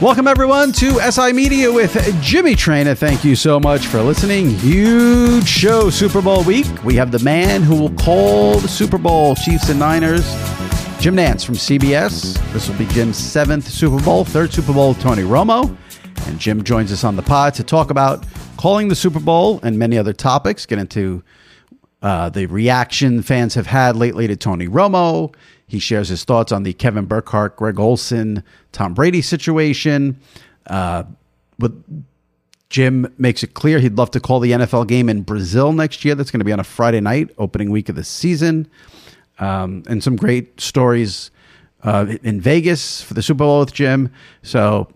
Welcome, everyone, to SI Media with Jimmy Traina. Thank you so much for listening. Huge show, Super Bowl week. We have the man who will call the Super Bowl, Chiefs and Niners, Jim Nantz from CBS. This will be Jim's seventh Super Bowl, third Super Bowl Tony Romo. And Jim joins us on the pod to talk about calling the Super Bowl and many other topics, get into uh, the reaction fans have had lately to Tony Romo. He shares his thoughts on the Kevin Burkhardt, Greg Olsen, Tom Brady situation. Uh, with Jim makes it clear he'd love to call the NFL game in Brazil next year. That's going to be on a Friday night, opening week of the season. Um, and some great stories uh, in Vegas for the Super Bowl with Jim. So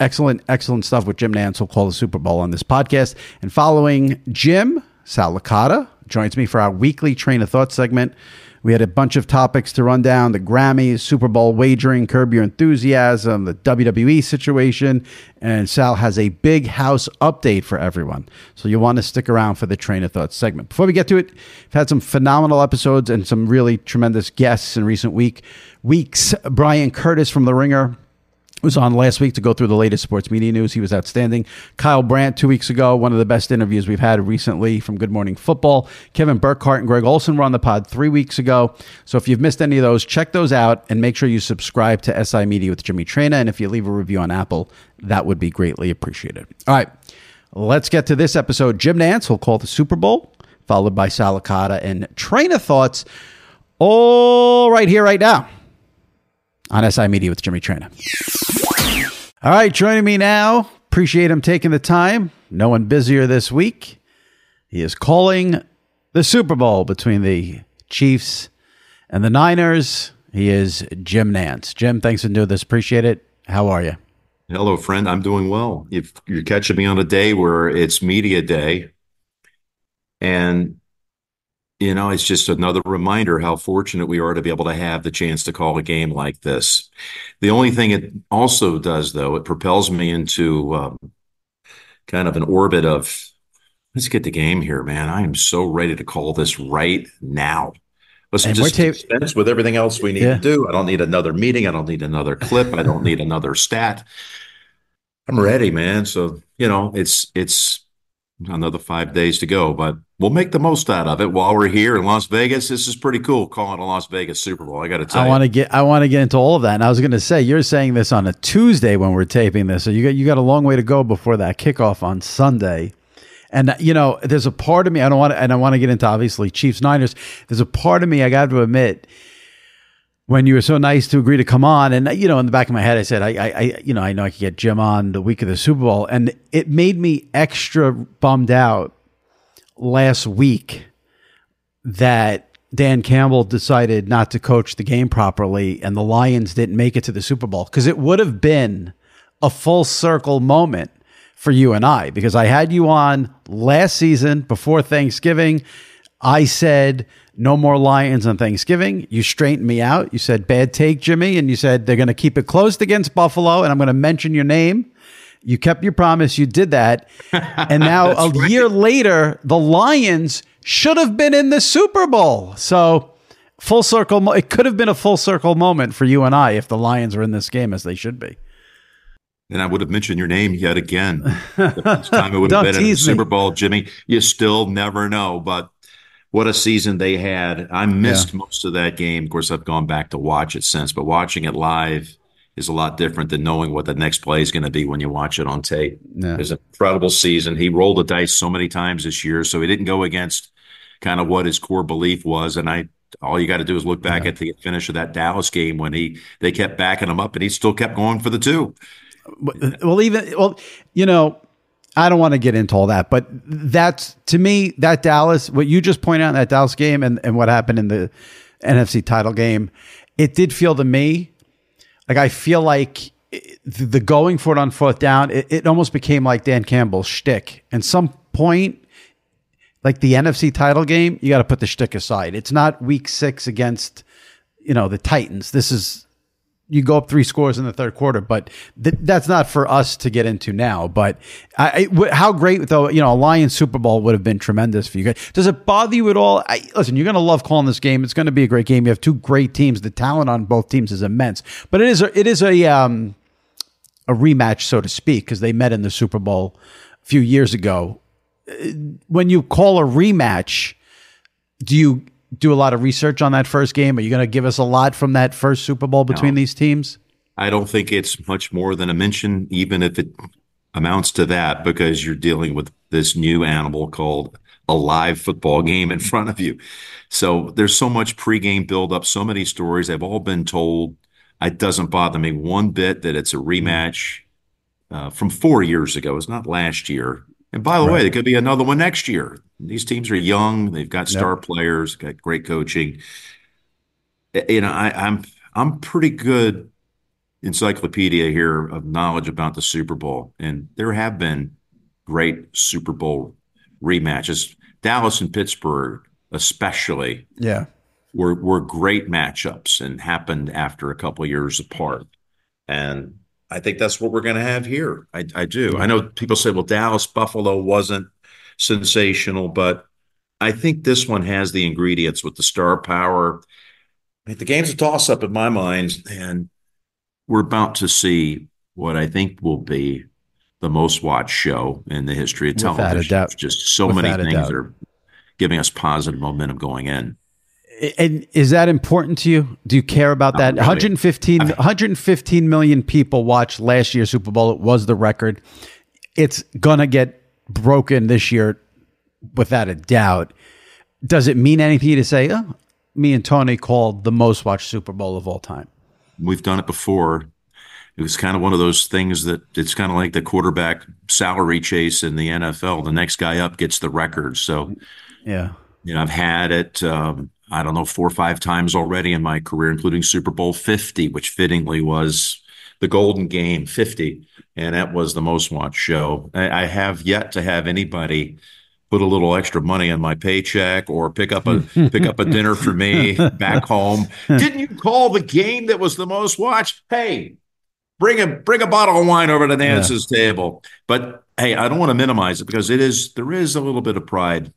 excellent, excellent stuff with Jim Nantz. We'll call the Super Bowl on this podcast. And following Jim, Sal Licata joins me for our weekly Traina Thoughts segment. We had a bunch of topics to run down the Grammys, Super Bowl wagering, Curb Your Enthusiasm, the WWE situation, and Sal has a big house update for everyone. So you'll want to stick around for the Traina Thoughts segment. Before we get to it, we've had some phenomenal episodes and some really tremendous guests in recent week weeks. Brian Curtis from The Ringer was on last week to go through the latest sports media news. He was outstanding. Kyle Brandt two weeks ago, one of the best interviews we've had recently from Good Morning Football. Kevin Burkhardt and Greg Olsen were on the pod three weeks ago. So if you've missed any of those, check those out and make sure you subscribe to SI Media with Jimmy Traina. And if you leave a review on Apple, that would be greatly appreciated. All right, let's get to this episode. Jim Nantz will call the Super Bowl, followed by Sal Licata and Traina Thoughts, all right here, right now on SI Media with Jimmy Traina. All right, joining me now. Appreciate him taking the time. No one busier this week. He is calling the Super Bowl between the Chiefs and the Niners. He is Jim Nantz. Jim, thanks for doing this. Appreciate it. How are you? Hello, friend. I'm doing well. If you're catching me on a day where it's media day, and you know, it's just another reminder how fortunate we are to be able to have the chance to call a game like this. The only thing it also does, though, it propels me into um, kind of an orbit of let's get the game here, man. I am so ready to call this right now. Let's And just ta- dispense with everything else we need Yeah. to do. I don't need another meeting. I don't need another clip. I don't need another stat. I'm ready, man. So, you know, it's it's another five days to go, but we'll make the most out of it while we're here in Las Vegas. This is pretty cool calling a Las Vegas Super Bowl. I got to tell I you. want to get I want to get into all of that. And I was going to say you're saying this on a Tuesday when we're taping this, so you got you got a long way to go before that kickoff on Sunday. And you know, there's a part of me I don't want to, and I want to get into obviously Chiefs Niners. There's a part of me I got to admit when you were so nice to agree to come on, and you know, in the back of my head, I said, I, I, I you know, I know I could get Jim on the week of the Super Bowl, and it made me extra bummed out last week that Dan Campbell decided not to coach the game properly and the Lions didn't make it to the Super Bowl because it would have been a full circle moment for you and I because I had you on last season before Thanksgiving. I said no more Lions on Thanksgiving. You straightened me out. You said bad take, Jimmy, and you said they're going to keep it closed against Buffalo, and I'm going to mention your name. You kept your promise. You did that, and now a right. year later, the Lions should have been in the Super Bowl. So full circle. It could have been a full circle moment for you and I if the Lions were in this game as they should be. And I would have mentioned your name yet again. This time it would have been in the Super Bowl, Jimmy. You still never know, but what a season they had. I missed yeah. most of that game. Of course, I've gone back to watch it since, but watching it live is a lot different than knowing what the next play is going to be when you watch it on tape. Yeah. It was an incredible season. He rolled the dice so many times this year, so he didn't go against kind of what his core belief was. And I, all you got to do is look back yeah. at the finish of that Dallas game when he they kept backing him up, and he still kept going for the two. Well, even well, you know, I don't want to get into all that, but that's to me that Dallas, what you just pointed out in that Dallas game and, and what happened in the NFC title game, it did feel to me like I feel like the going for it on fourth down, it, it almost became like Dan Campbell's shtick. And some point, like the NFC title game, you got to put the shtick aside. It's not week six against, you know, the Titans. This is you go up three scores in the third quarter, but th- that's not for us to get into now. But I, I, how great though, you know, a Lions Super Bowl would have been tremendous for you guys. Does it bother you at all? I, listen, you're going to love calling this game. It's going to be a great game. You have two great teams. The talent on both teams is immense, but it is a, it is a um, a rematch, so to speak, because they met in the Super Bowl a few years ago. When you call a rematch, do you do a lot of research on that first game? Are you going to give us a lot from that first Super Bowl between no, these teams? I don't think it's much more than a mention, even if it amounts to that, because you're dealing with this new animal called a live football game in front of you. So there's so much pregame buildup, so many stories. They've all been told. It doesn't bother me one bit that it's a rematch uh, from four years ago. It's not last year. And by the right. way, there could be another one next year. These teams are young; they've got star yep. players, got great coaching. You know, I, I'm I'm pretty good encyclopedia here of knowledge about the Super Bowl, and there have been great Super Bowl rematches. Dallas and Pittsburgh, especially, yeah, were were great matchups and happened after a couple years apart. And I think that's what we're going to have here. I, I do. I mm-hmm. know people say, well, Dallas Buffalo wasn't sensational, but I think this one has the ingredients with the star power. I mean, the game's a toss up in my mind, and we're about to see what I think will be the most watched show in the history of television. Just so Without many things are giving us positive momentum going in. And is that important to you? Do you care about that? Really. 115, 115 million people watched last year's Super Bowl. It was the record. It's going to get broken this year without a doubt. Does it mean anything to say, oh, me and Tony called the most watched Super Bowl of all time? We've done it before. It was kind of one of those things that it's kind of like the quarterback salary chase in the NFL. The next guy up gets the record. So, yeah, you know, I've had it. Um, I don't know, four or five times already in my career, including Super Bowl 50, which fittingly was the golden game 50. And that was the most watched show. I, I have yet to have anybody put a little extra money on my paycheck or pick up a pick up a dinner for me back home. Didn't you call the game that was the most watched? Hey, bring a bring a bottle of wine over to Nantz's yeah. table. But hey, I don't want to minimize it because it is there is a little bit of pride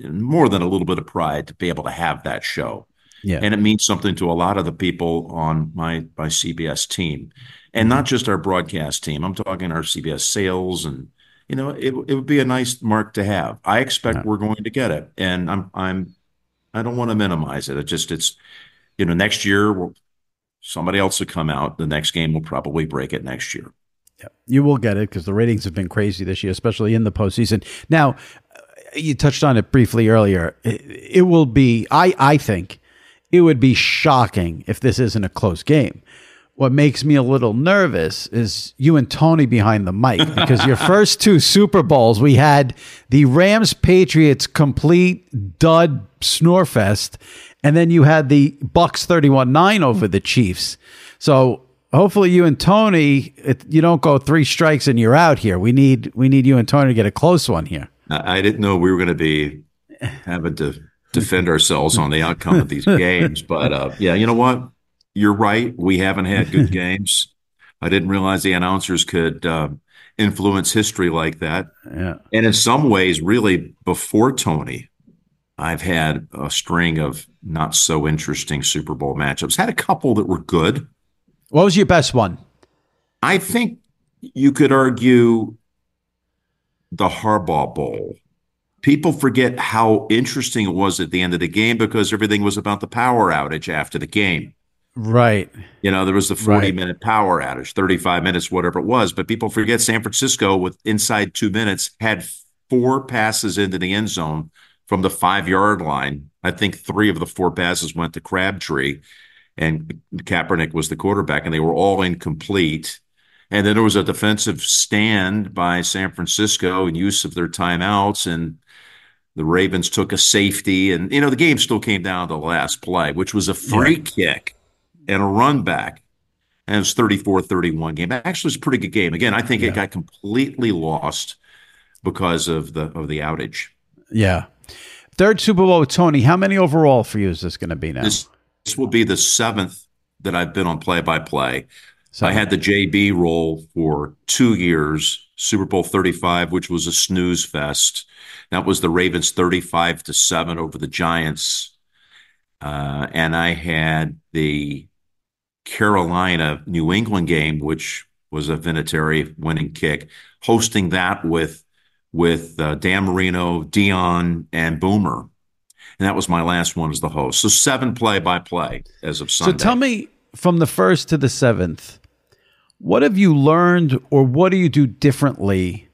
more than a little bit of pride to be able to have that show. Yeah. And it means something to a lot of the people on my my CBS team. And not mm-hmm. just our broadcast team. I'm talking our CBS sales and you know, it it would be a nice mark to have. I expect yeah. we're going to get it. And I'm I'm I don't want to minimize it. It just it's you know, next year we'll, somebody else will come out. The next game will probably break it next year. Yeah, you will get it because the ratings have been crazy this year, especially in the postseason. Now, you touched on it briefly earlier. It, will be, I, I think, it would be shocking if this isn't a close game. what makes me a little nervous is you and Tony behind the mic because your first two Super Bowls, we had the Rams Patriots complete dud snorefest, and then you had the Bucs 31 9 over the Chiefs. So hopefully you and Tony, it, you don't go three strikes and you're out here. We need we need you and Tony to get a close one here. I didn't know we were going to be having to defend ourselves on the outcome of these games, but uh, yeah, you know what? You're right. We haven't had good games. I didn't realize the announcers could uh, influence history like that. Yeah. And in some ways, really, before Tony, I've had a string of not so interesting Super Bowl matchups. Had a couple that were good. What was your best one? I think you could argue the Harbaugh Bowl. People forget how interesting it was at the end of the game because everything was about the power outage after the game. Right. You know, there was the 40 Right. minute power outage, 35 minutes, whatever it was. But people forget San Francisco, with inside two minutes, had four passes into the end zone from the five yard line. I think three of the four passes went to Crabtree, and Kaepernick was the quarterback, and they were all incomplete. And then there was a defensive stand by San Francisco and use of their timeouts, and the Ravens took a safety. And, you know, the game still came down to the last play, which was a free kick and a run back. And it was 34 31 game. Actually, it's a pretty good game. Again, I think it got completely lost because of the of the outage. Yeah. Third Super Bowl Tony. How many overall for you is this going to be now? This this will be the seventh that I've been on play by play. So- I had the JB role for two years, Super Bowl 35, which was a snooze fest. That was the Ravens 35 to 7 over the Giants. Uh, and I had the Carolina New England game, which was a Vinatieri winning kick, hosting that with with uh, Dan Marino, Deion, and Boomer. And that was my last one as the host. So seven play by play as of Sunday. So tell me from the first to the seventh, what have you learned or what do you do differently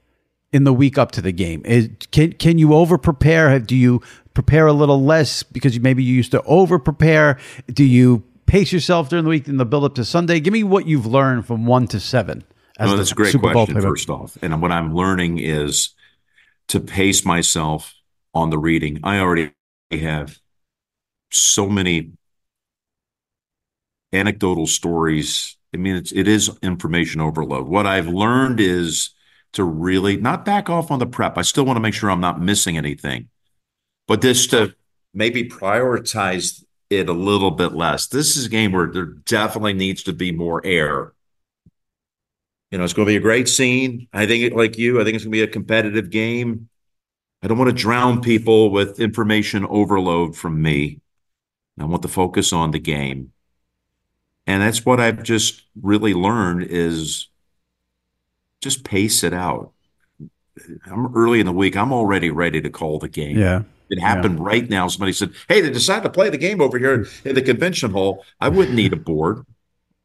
in the week up to the game? Is, can can you over prepare? Do you prepare a little less because maybe you used to over prepare? Do you pace yourself during the week in the build up to Sunday? Give me what you've learned from one to seven. as oh, No, that's a great Super question, first off. And what I'm learning is to pace myself on the reading. I already have so many anecdotal stories. I mean, it's, it is information overload. What I've learned is to really not back off on the prep. I still want to make sure I'm not missing anything, but just to maybe prioritize it a little bit less. This is a game where there definitely needs to be more air. You know, it's going to be a great scene. I think, like you, I think it's going to be a competitive game. I don't want to drown people with information overload from me. I want the focus on the game. And that's what I've just really learned is just pace it out. I'm early in the week. I'm already ready to call the game. Yeah. It happened right now. Somebody said, Hey, they decided to play the game over here in the convention hall. I wouldn't need a board.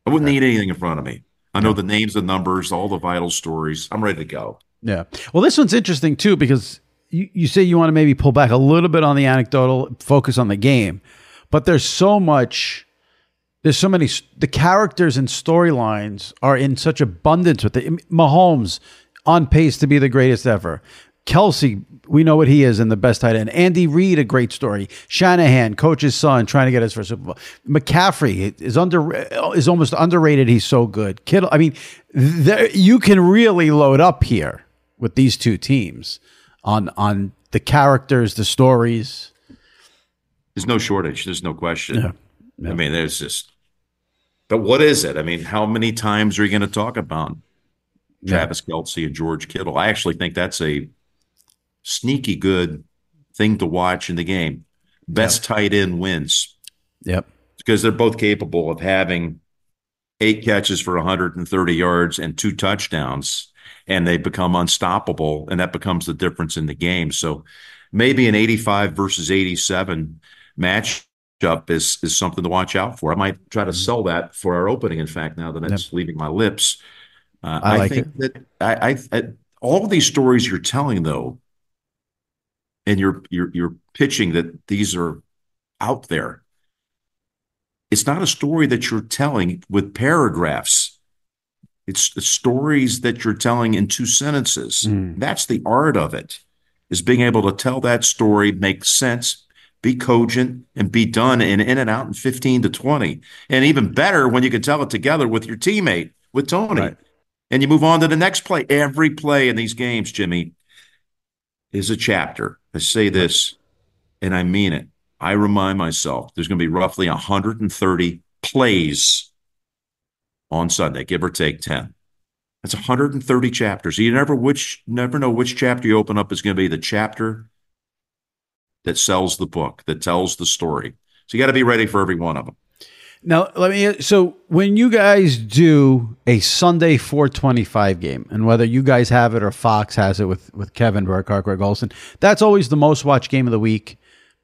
I wouldn't need anything in front of me. I know the names, the numbers, all the vital stories. I'm ready to go. Yeah. Well, this one's interesting too because you, you say you want to maybe pull back a little bit on the anecdotal, focus on the game, but there's so much. There's so many. The characters and storylines are in such abundance with the Mahomes on pace to be the greatest ever. Kelce, we know what he is in the best tight end. Andy Reid, a great story. Shanahan, coach's son, trying to get his first Super Bowl. McCaffrey is under is almost underrated. He's so good. Kittle, I mean, there, you can really load up here with these two teams on on the characters, the stories. There's no shortage. There's no question. Yeah. I mean, there's just, but what is it? I mean, how many times are you going to talk about Travis Kelce and George Kittle? I actually think that's a sneaky good thing to watch in the game. Best tight end wins Yep. because they're both capable of having eight catches for 130 yards and two touchdowns, and they become unstoppable, and that becomes the difference in the game. So maybe an 85 versus 87 matchup is is something to watch out for. I might try to sell that for our opening. In fact, now that it's leaving my lips, uh, I I, like think that I, I, I all these stories you're telling though, and you're you're you're pitching that these are out there. it's not a story that you're telling with paragraphs. It's the stories that you're telling in two sentences. Mm. That's the art of it, is being able to tell that story, make sense, be cogent, and be done in in and out in 15 to 20. And even better when you can tell it together with your teammate, with Tony. Right. And you move on to the next play. Every play in these games, Jimmy, is a chapter. I say this, and I mean it. I remind myself there's going to be roughly 130 plays on Sunday, give or take 10. That's 130 chapters. You never which never know which chapter you open up is going to be the chapter that sells the book, that tells the story. So you got to be ready for every one of them. Now, let me. So, when you guys do a Sunday 425 game, and whether you guys have it or Fox has it with, with Kevin Burkhardt, Greg Olsen, that's always the most watched game of the week.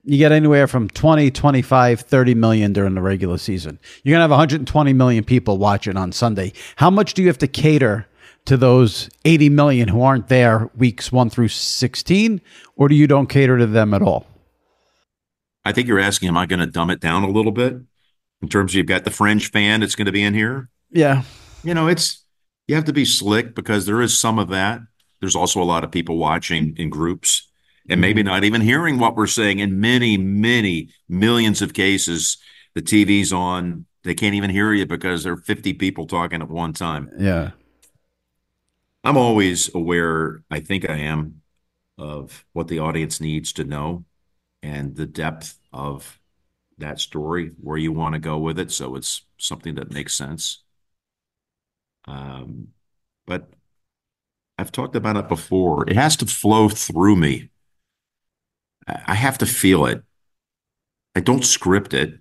You get anywhere from 20, 25, 30 million during the regular season. You're going to have 120 million people watching on Sunday. How much do you have to cater to those 80 million who aren't there weeks 1 through 16, or do you don't cater to them at all? I think you're asking, am I going to dumb it down a little bit? in terms of you've got the fringe fan that's going to be in here. Yeah. You know, it's you have to be slick because there is some of that. There's also a lot of people watching in groups and maybe mm-hmm. not even hearing what we're saying. In many, many millions of cases, the TV's on, they can't even hear you because there are 50 people talking at one time. Yeah. I'm always aware, I think I am, of what the audience needs to know and the depth of that story, where you want to go with it. So it's something that makes sense. Um, but I've talked about it before. It has to flow through me. I have to feel it. I don't script it.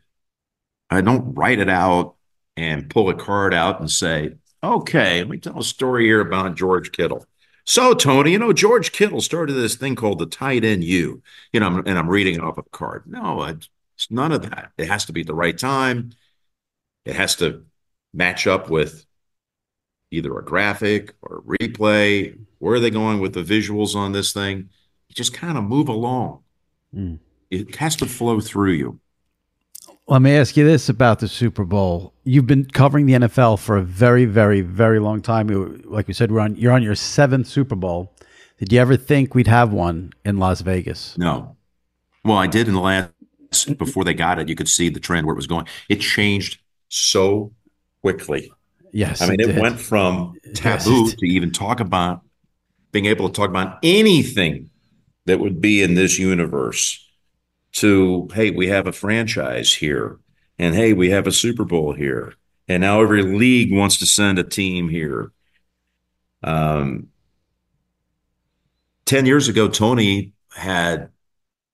I don't write it out and pull a card out and say, okay, let me tell a story here about George Kittle. So, Tony, you know, George Kittle started this thing called the tight end U, you know, and I'm reading it off of a card. No, it's none of that. It has to be the right time. It has to match up with either a graphic or a replay. Where are they going with the visuals on this thing? You just kind of move along. Mm. It has to flow through you. Let me ask you this about the Super Bowl. You've been covering the NFL for a very, very, very long time. Like we said, we're on. You're on your seventh Super Bowl. Did you ever think we'd have one in Las Vegas? No. Well, I did in the last before they got it, you could see the trend where it was going. It changed so quickly. Yes. I mean, it, it went from taboo yes, to even talk about being able to talk about anything that would be in this universe to, hey, we have a franchise here. And hey, we have a Super Bowl here. And now every league wants to send a team here. Um, 10 years ago, Tony had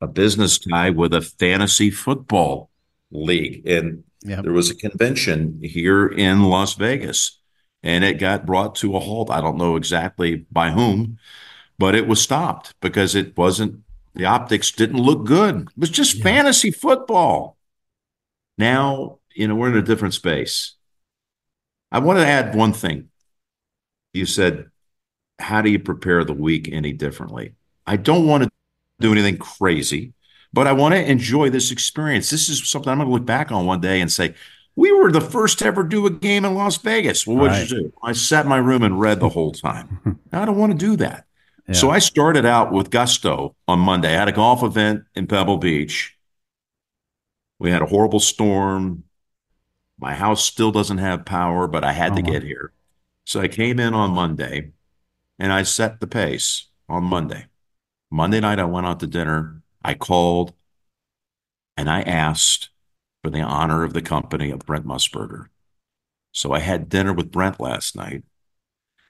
a business tie with a fantasy football league. And yep. there was a convention here in Las Vegas and it got brought to a halt. I don't know exactly by whom, but it was stopped because it wasn't, the optics didn't look good. It was just yeah. fantasy football. Now, you know, we're in a different space. I want to add one thing. You said, how do you prepare the week any differently? I don't want to do anything crazy, but I want to enjoy this experience. This is something I'm going to look back on one day and say, we were the first to ever do a game in Las Vegas. Well, what right. did you do? I sat in my room and read the whole time. I don't want to do that. Yeah. So I started out with gusto on Monday. I had a golf event in Pebble Beach. We had a horrible storm. My house still doesn't have power, but I had oh, to get here. So I came in on Monday and I set the pace on Monday. Monday night, I went out to dinner. I called and I asked for the honor of the company of Brent Musberger. So I had dinner with Brent last night.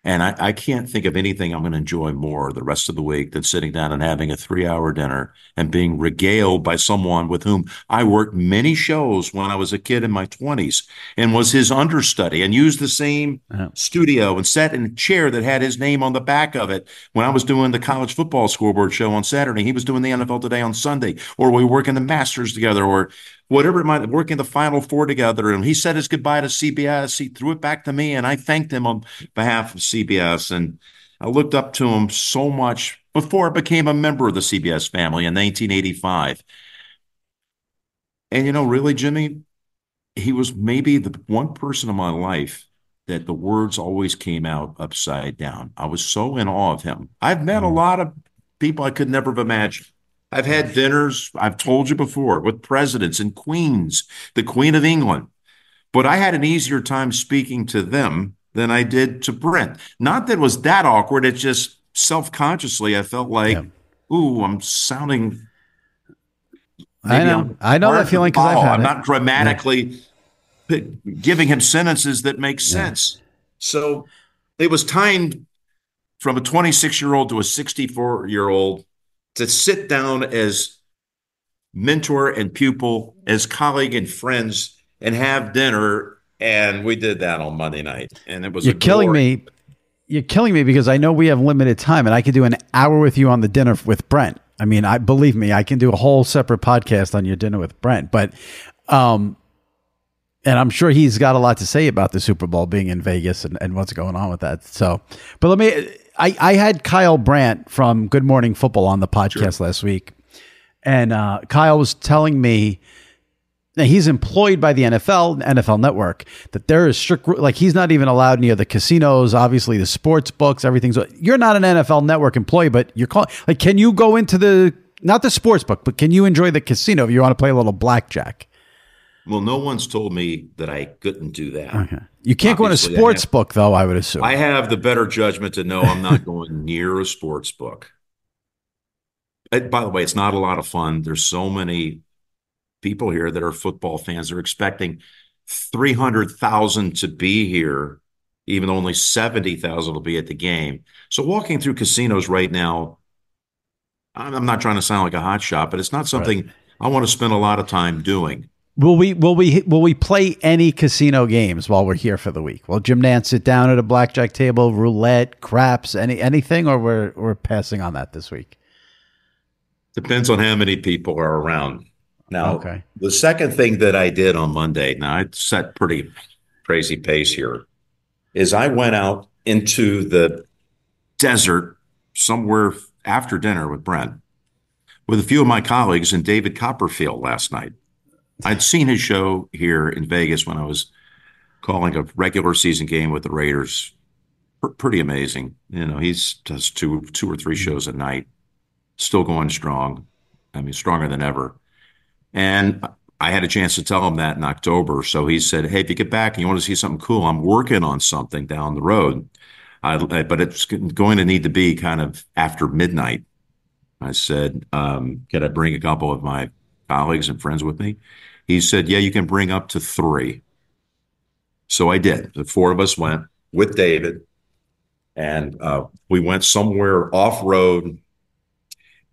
And I, I, can't think of anything I'm going to enjoy more the rest of the week than sitting down and having a three hour dinner and being regaled by someone with whom I worked many shows when I was a kid in my 20s and was his understudy and used the same uh-huh. studio and sat in a chair that had his name on the back of it when I was doing the college football scoreboard show on Saturday. He was doing the NFL Today on Sunday, or we were working the Masters together, or whatever it might working the final four together. And he said his goodbye to CBS. He threw it back to me, and I thanked him on behalf of CBS. And I looked up to him so much before I became a member of the CBS family in 1985. And you know, really, Jimmy, he was maybe the one person in my life that the words always came out upside down. I was so in awe of him. I've met mm. a lot of people I could never have imagined. I've had dinners, I've told you before, with presidents and queens, the Queen of England. But I had an easier time speaking to them than I did to Brent. Not that it was that awkward, it's just self consciously, I felt like, yeah. ooh, I'm sounding. I know. I'm I know that feeling because I've had I'm it. not dramatically yeah. giving him sentences that make sense. Yeah. So it was timed from a 26 year old to a 64 year old to sit down as mentor and pupil, as colleague and friends, and have dinner. And we did that on Monday night, and it was you're killing me. You're killing me because I know we have limited time, and I could do an hour with you on the dinner with Brent. I mean, I believe me, I can do a whole separate podcast on your dinner with Brent. But, um, and I'm sure he's got a lot to say about the Super Bowl being in Vegas and, and what's going on with that. So, but let me I, I had Kyle Brandt from Good Morning Football on the podcast sure. last week, and uh, Kyle was telling me that he's employed by the NFL, NFL Network, that there is strict like he's not even allowed near the casinos, obviously the sports books, everything's. You're not an NFL Network employee, but you're calling like, can you go into the not the sports book, but can you enjoy the casino if you want to play a little blackjack? Well, no one's told me that I couldn't do that. Okay. You can't Obviously, go in a sports have, book, though, I would assume. I have the better judgment to know I'm not going near a sports book. Uh, by the way, it's not a lot of fun. There's so many people here that are football fans. They're expecting 300,000 to be here, even though only 70,000 will be at the game. So walking through casinos right now, I'm not trying to sound like a hot shot, but it's not something right. I want to spend a lot of time doing. Will we will we will we play any casino games while we're here for the week? Will Jim Nantz sit down at a blackjack table, roulette, craps, any anything, or we're we're passing on that this week? Depends on how many people are around. Now, okay. the second thing that I did on Monday, now I set pretty crazy pace here, is I went out into the desert somewhere after dinner with Brent with a few of my colleagues and David Copperfield last night. I'd seen his show here in Vegas when I was calling a regular season game with the Raiders. P- pretty amazing. You know, he's does two two or three shows a night, still going strong. I mean, stronger than ever. And I had a chance to tell him that in October. So he said, "Hey, if you get back and you want to see something cool, I'm working on something down the road, I, but it's going to need to be kind of after midnight." I said, um, "Can I bring a couple of my colleagues and friends with me?" He said, Yeah, you can bring up to three. So I did. The four of us went with David, and uh, we went somewhere off road.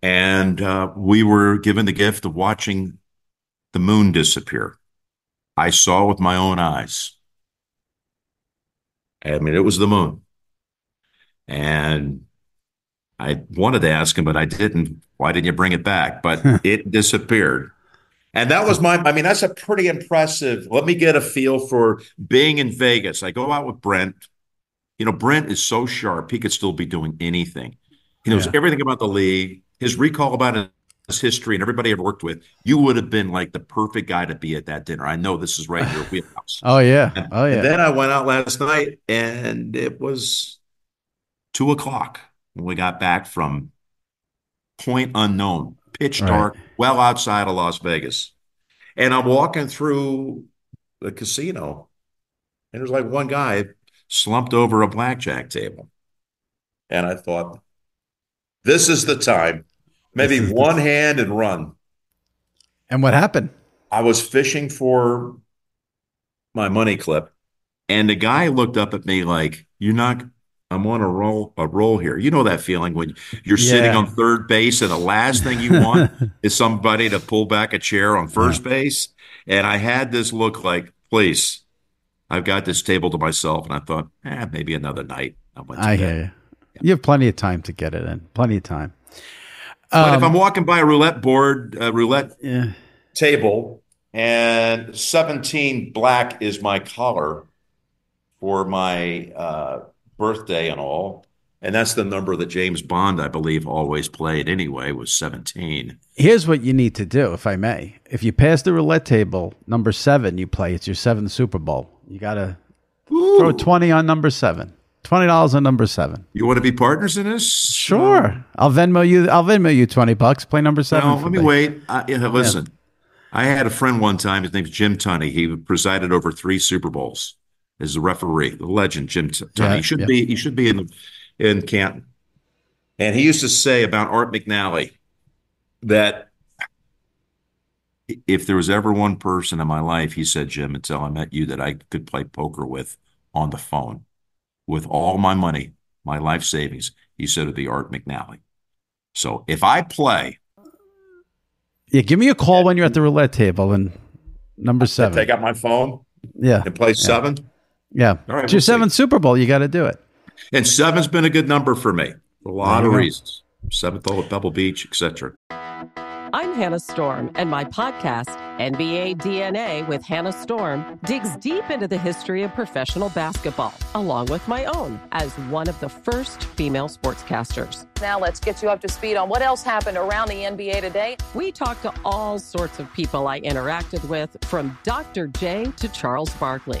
And uh, we were given the gift of watching the moon disappear. I saw with my own eyes. I mean, it was the moon. And I wanted to ask him, but I didn't. Why didn't you bring it back? But it disappeared. And that was my, I mean, that's a pretty impressive. Let me get a feel for being in Vegas. I go out with Brent. You know, Brent is so sharp, he could still be doing anything. He knows yeah. everything about the league, his recall about his history, and everybody I've worked with. You would have been like the perfect guy to be at that dinner. I know this is right in your wheelhouse. oh, yeah. And, oh, yeah. And then I went out last night and it was two o'clock when we got back from point unknown pitch dark, right. well outside of Las Vegas. And I'm walking through the casino, and there's like one guy slumped over a blackjack table. And I thought, this is the time. Maybe one hand and run. And what happened? I was fishing for my money clip, and the guy looked up at me like, You're not I'm on a roll a roll here. You know that feeling when you're yeah. sitting on third base and the last thing you want is somebody to pull back a chair on first yeah. base. And I had this look like, please, I've got this table to myself. And I thought, eh, maybe another night. I, went I hear you. Yeah. You have plenty of time to get it in. Plenty of time. But um, if I'm walking by a roulette board, a roulette table, and 17 black is my color for my uh, birthday and all, And that's the number that James Bond, I believe, always played anyway, was 17. Here's what you need to do, if I may. If you pass the roulette table, number seven, you play. It's your seventh Super Bowl. You got to throw 20 on number seven. $20 on number seven. You want to be partners in this? Sure. I'll Venmo you. I'll Venmo you 20 bucks. Play number seven. No, let me wait. I, yeah, listen, I had a friend one time. His name's Jim Tunney. He presided over three Super Bowls as the referee. The legend, Jim T- Tunney. Yeah, he should yeah. be. He should be in in Canton. And he used to say about Art McNally that if there was ever one person in my life, he said, Jim, until I met you, that I could play poker with on the phone with all my money, my life savings, he said it'd be Art McNally. So if I play, Yeah, give me a call when you're at the roulette table and number seven. take out my phone yeah. and play seven. Yeah. All right, it's your we'll see. seventh Super Bowl. You got to do it. And seven's been a good number for me for a lot There of you go. reasons. Seventh hole at Pebble Beach, etc. I'm Hannah Storm, and my podcast, NBA DNA with Hannah Storm, digs deep into the history of professional basketball, along with my own, as one of the first female sportscasters. Now let's get you up to speed on what else happened around the NBA today. We talked to all sorts of people I interacted with, from Dr. J to Charles Barkley,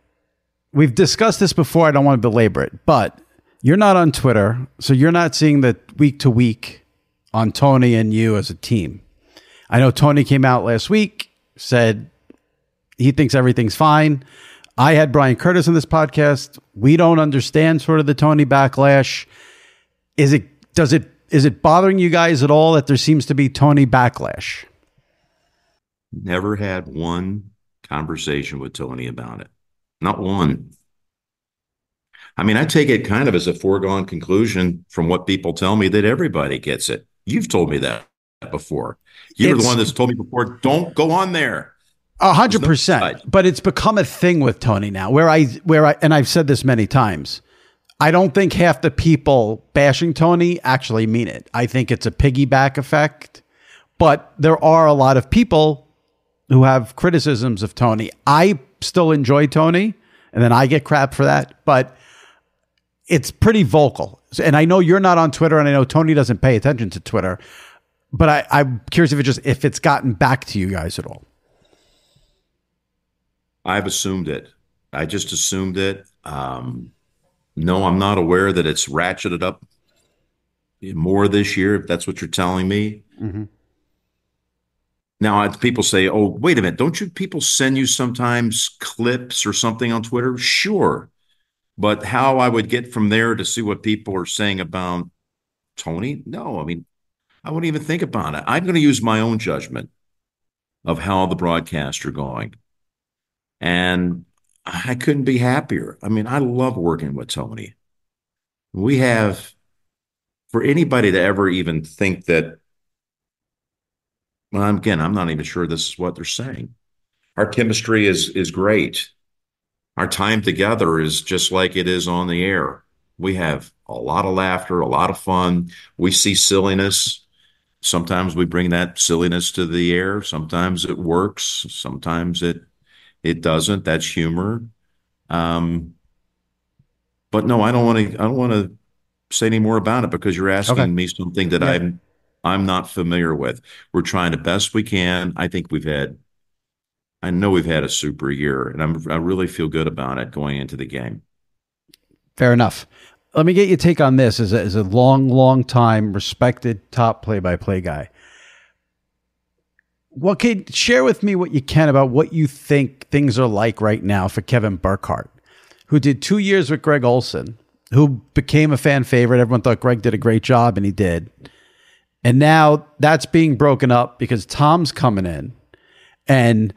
We've discussed this before. I don't want to belabor it, but you're not on Twitter, so you're not seeing the week to week on Tony and you as a team. I know Tony came out last week, said he thinks everything's fine. I had Brian Curtis on this podcast. We don't understand sort of the Tony backlash. Is it does it is it bothering you guys at all that there seems to be Tony backlash? Never had one conversation with Tony about it. Not one. I mean, I take it kind of as a foregone conclusion from what people tell me that everybody gets it. You've told me that before. You're the one that's told me before, don't go on there. A hundred percent. But it's become a thing with Tony now, where I where I and I've said this many times. I don't think half the people bashing Tony actually mean it. I think it's a piggyback effect. But there are a lot of people who have criticisms of Tony. I still enjoy Tony, and then I get crap for that. But it's pretty vocal. And I know you're not on Twitter, and I know Tony doesn't pay attention to Twitter. but I, I'm curious if it just if it's gotten back to you guys at all. I've assumed it. I just assumed it. Um, no, I'm not aware that it's ratcheted up more this year. If that's what you're telling me. Mm-hmm. Now, people say, "Oh, wait a minute! Don't you people send you sometimes clips or something on Twitter?" Sure, but how I would get from there to see what people are saying about Tony? No, I mean, I wouldn't even think about it. I'm going to use my own judgment of how the broadcasts are going, and I couldn't be happier. I mean, I love working with Tony. We have, for anybody to ever even think that, well, again, I'm not even sure this is what they're saying. Our chemistry is is great. Our time together is just like it is on the air. We have a lot of laughter, a lot of fun. We see silliness. Sometimes we bring that silliness to the air. Sometimes it works. Sometimes it it doesn't. That's humor. Um, but no, I don't want to. I don't want to say any more about it because you're asking okay. me something that yeah. I'm I'm not familiar with. We're trying the best we can. I think we've had. I know we've had a super year, and I'm I really feel good about it going into the game. Fair enough. Let me get your take on this as a, as a long, long time respected top play by play guy. Well, can share with me what you can about what you think things are like right now for Kevin Burkhardt, who did two years with Greg Olsen, who became a fan favorite. Everyone thought Greg did a great job, and he did. And now that's being broken up because Tom's coming in. And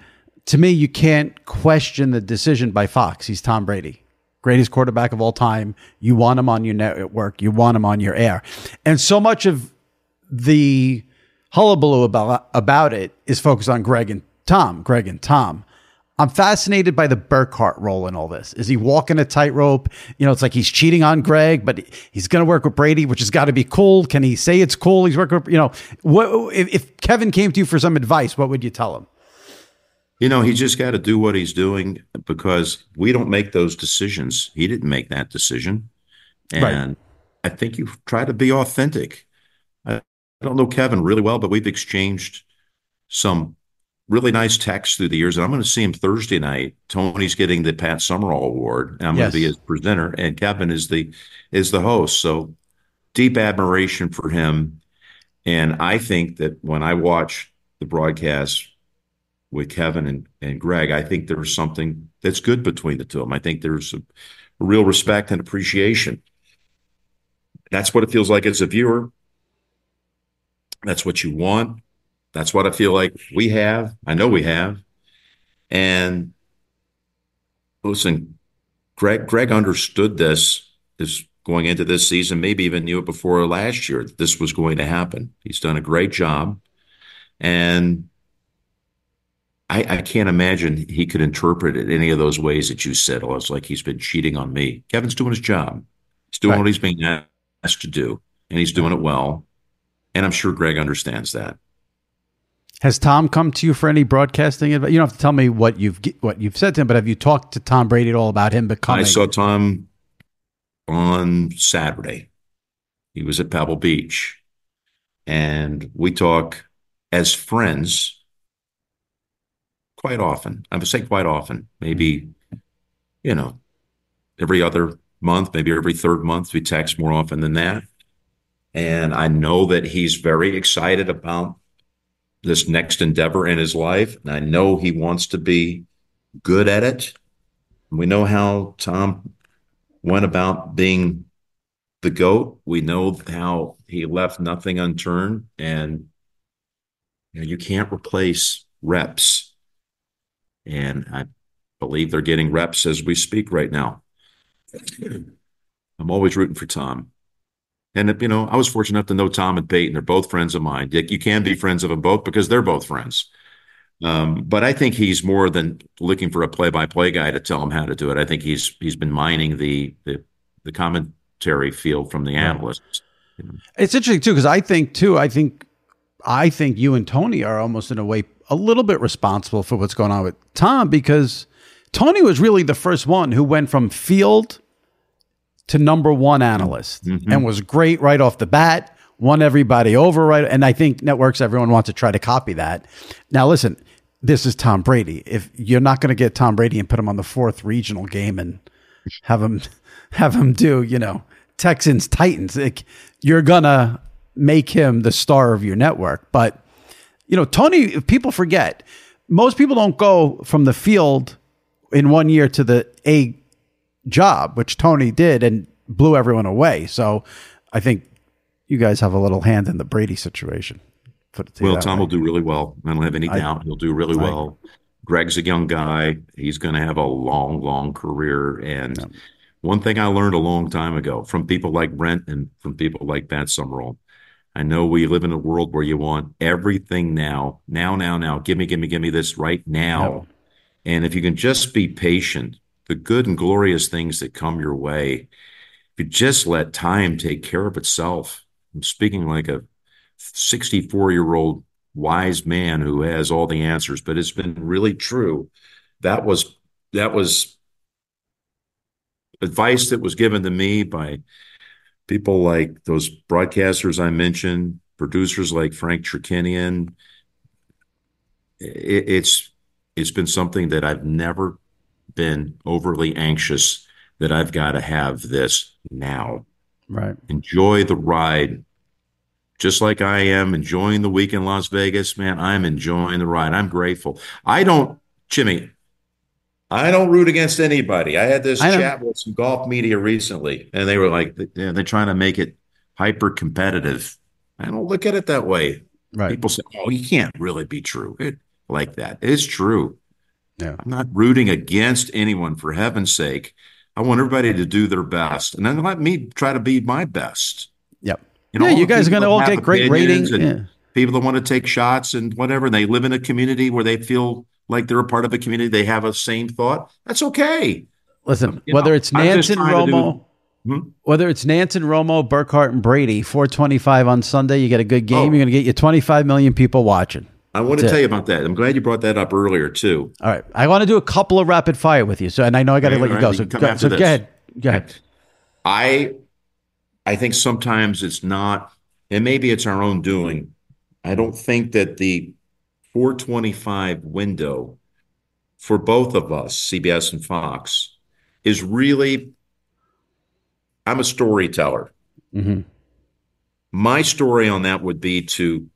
to me, you can't question the decision by Fox. He's Tom Brady, greatest quarterback of all time. You want him on your network, you want him on your air. And so much of the hullabaloo about about it is focused on Greg and Tom. Greg and Tom. I'm fascinated by the Burkhardt role in all this. Is he walking a tightrope? You know, it's like he's cheating on Greg, but he's going to work with Brady, which has got to be cool. Can he say it's cool? He's working with, you know, what, if, if Kevin came to you for some advice, what would you tell him? You know, he just got to do what he's doing because we don't make those decisions. He didn't make that decision. And right. I think you try to be authentic. I don't know Kevin really well, but we've exchanged some really nice texts through the years. And I'm going to see him Thursday night. Tony's getting the Pat Summerall Award, and I'm yes. going to be his presenter, and Kevin is the is the host. So deep admiration for him. And I think that when I watch the broadcast with Kevin and, and Greg, I think there's something that's good between the two of them. I think there's a, a real respect and appreciation. That's what it feels like as a viewer. That's what you want. That's what I feel like we have. I know we have. And listen, Greg Greg understood this is going into this season, maybe even knew it before last year that this was going to happen. He's done a great job. And I, I can't imagine he could interpret it any of those ways that you said. Oh, it's like he's been cheating on me. Kevin's doing his job. He's doing right. what he's being asked to do, and he's doing it well. And I'm sure Greg understands that. Has Tom come to you for any broadcasting advice? You don't have to tell me what you've what you've said to him, but have you talked to Tom Brady at all about him becoming? I saw Tom on Saturday. He was at Pebble Beach, and we talk as friends quite often. I would say quite often, maybe you know, every other month, maybe every third month. We text more often than that. And I know that he's very excited about this next endeavor in his life. And I know he wants to be good at it. We know how Tom went about being the GOAT. We know how he left nothing unturned. And you, know, you can't replace reps. And I believe they're getting reps as we speak right now. I'm always rooting for Tom. And you know, I was fortunate enough to know Tom and Peyton. They're both friends of mine. You can be friends of them both because they're both friends. Um, but I think he's more than looking for a play-by-play guy to tell him how to do it. I think he's he's been mining the the, the commentary field from the analysts. You know. It's interesting too because I think too. I think I think you and Tony are almost in a way a little bit responsible for what's going on with Tom because Tony was really the first one who went from field to number one analyst mm-hmm. and was great right off the bat. won everybody over right and I think networks everyone wants to try to copy that. Now listen, this is Tom Brady. If you're not going to get Tom Brady and put him on the fourth regional game and have him have him do, you know, Texans Titans, like, you're going to make him the star of your network. But you know, Tony, people forget, most people don't go from the field in one year to the A job, which Tony did and blew everyone away. So I think you guys have a little hand in the Brady situation. Well, Tom way. will do really well. I don't have any doubt. I, He'll do really well. Greg's a young guy. He's going to have a long, long career. And yeah. one thing I learned a long time ago from people like Brent and from people like Pat Summerall, I know we live in a world where you want everything now, now, now, now. Give me, give me, give me this right now. And if you can just be patient, the good and glorious things that come your way, if you just let time take care of itself. I'm speaking like a 64 year old wise man who has all the answers, but it's been really true. That was that was advice that was given to me by people like those broadcasters I mentioned, producers like Frank Chirkinian. It, it's it's been something that I've never been overly anxious that I've got to have this now. Right. Enjoy the ride just like I am enjoying the week in Las Vegas, man, I'm enjoying the ride. I'm grateful. I don't, Jimmy, I don't root against anybody. I had this I chat with some golf media recently, and they were like, they're trying to make it hyper competitive. I don't look at it that way. Right. People say, oh, you can't really be true it, like that. It's true. Yeah. I'm not rooting against anyone for heaven's sake. I want everybody to do their best, and then let me try to be my best. Yep. You know, yeah, you guys are going to all get great ratings. Yeah. People that want to take shots and whatever, and they live in a community where they feel like they're a part of a community, they have a same thought. That's okay. Listen, you whether know, it's Nantz and Romo, do, hmm? whether it's Nantz and Romo, Burkhardt and Brady, 425 on Sunday, you get a good game. Oh. You're going to get you 25 million people watching. I want That's to tell it. you about that. I'm glad you brought that up earlier too. All right, I want to do a couple of rapid fire with you. So, and I know I got to let you go. So, go, so go ahead. Go ahead. I I think sometimes it's not, and maybe it's our own doing. I don't think that the 425 window for both of us, CBS and Fox, is really. I'm a storyteller. Mm-hmm. My story on that would be to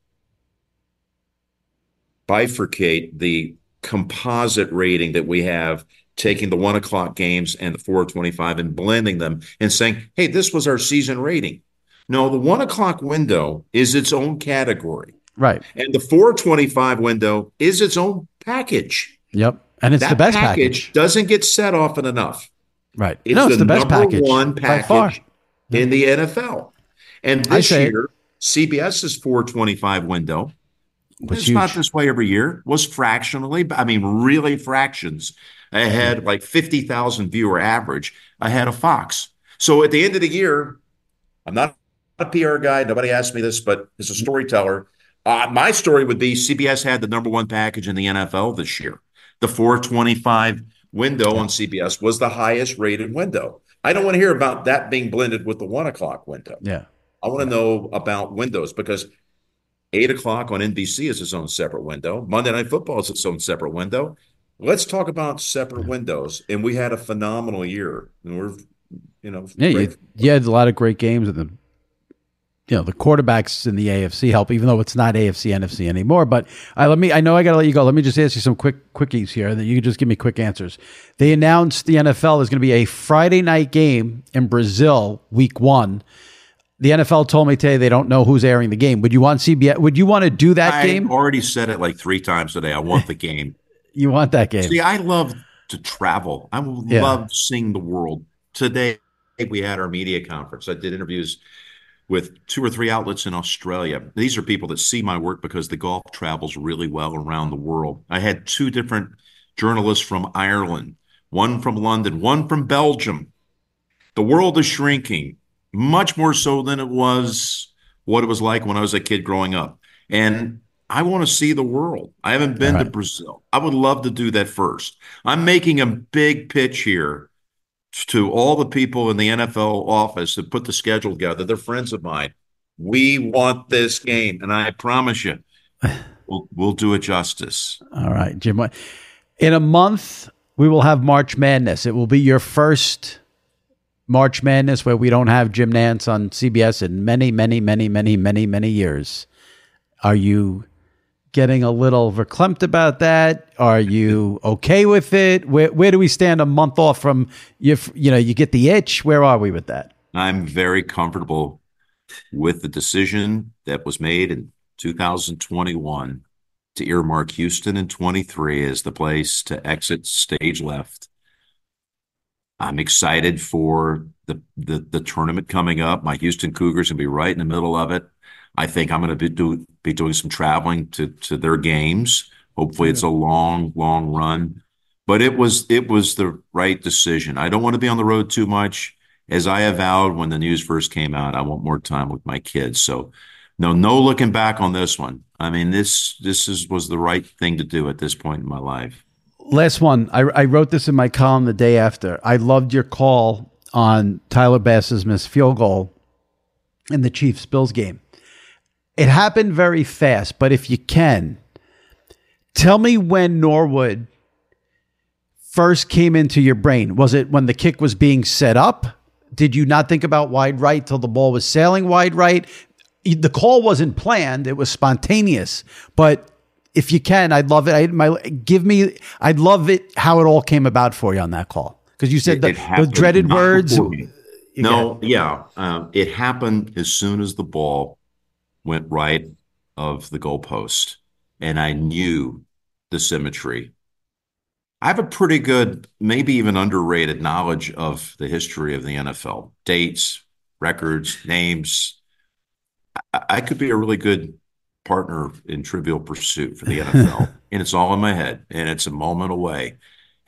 bifurcate the composite rating that we have taking the one o'clock games and the 425 and blending them and saying, hey, this was our season rating. No, the one o'clock window is its own category. Right. And the 425 window is its own package. Yep. And it's that the best package, package. Doesn't get set often enough. Right. It's, no, it's the, the best package. one package in the mm-hmm. NFL. And this year. CBS's 425 window it's huge. not this way every year. Was fractionally, I mean, really fractions ahead, like 50,000 viewer average ahead of Fox. So at the end of the year, I'm not a PR guy. Nobody asked me this, but as a storyteller, uh, my story would be CBS had the number one package in the NFL this year. The 425 window on CBS was the highest rated window. I don't want to hear about that being blended with the one o'clock window. Yeah. I want to know about windows because eight o'clock on NBC is its own separate window. Monday Night Football is its own separate window. Let's talk about separate windows. And we had a phenomenal year. And we're, you know, yeah, you, you, had a lot of great games, and the, you know, the quarterbacks in the AFC help, even though it's not AFC NFC anymore. But uh, let me, I know I got to let you go. Let me just ask you some quick quickies here, that you can just give me quick answers. They announced the NFL is going to be a Friday night game in Brazil, Week One. The NFL told me today they don't know who's airing the game. Would you want CBS? Would you want to do that I game? I already said it like three times today. I want the game. you want that game? See, I love to travel. I yeah. love seeing the world. Today we had our media conference. I did interviews with two or three outlets in Australia. These are people that see my work because the golf travels really well around the world. I had two different journalists from Ireland, one from London, one from Belgium. The world is shrinking much more so than it was what it was like when I was a kid growing up. And I want to see the world. I haven't been right. to Brazil. I would love to do that first. I'm making a big pitch here to all the people in the NFL office that put the schedule together. They're friends of mine. We want this game, and I promise you, we'll, we'll do it justice. All right, Jim. In a month, we will have March Madness. It will be your first March Madness where we don't have Jim Nantz on CBS in many, many, many, many, many, many years. Are you getting a little verklempt about that? Are you okay with it? Where, where do we stand a month off from you? You know, you get the itch. Where are we with that? I'm very comfortable with the decision that was made in 2021 to earmark Houston in 23 as the place to exit stage left. I'm excited for the, the the tournament coming up. My Houston Cougars gonna be right in the middle of it. I think I'm going to be, do, be doing some traveling to to their games. Hopefully, it's a long, long run, but it was it was the right decision. I don't want to be on the road too much, as I avowed when the news first came out. I want more time with my kids. So, no, no looking back on this one. I mean this this is was the right thing to do at this point in my life. Last one. I, I wrote this in my column the day after. I loved your call on Tyler Bass's missed field goal in the Chiefs Bills game. It happened very fast, but if you can, tell me when Norwood first came into your brain. Was it when the kick was being set up? Did you not think about wide right till the ball was sailing wide right? The call wasn't planned; it was spontaneous. But if you can, I'd love it. I, my, give me. I'd love it how it all came about for you on that call because you said It- the, it the dreaded words. No, yeah, um, it happened as soon as the ball went right of the goalpost, and I knew the symmetry. I have a pretty good, maybe even underrated knowledge of the history of the NFL, dates, records, names. I, I could be a really good partner in Trivial Pursuit for the NFL, and it's all in my head, and it's a moment away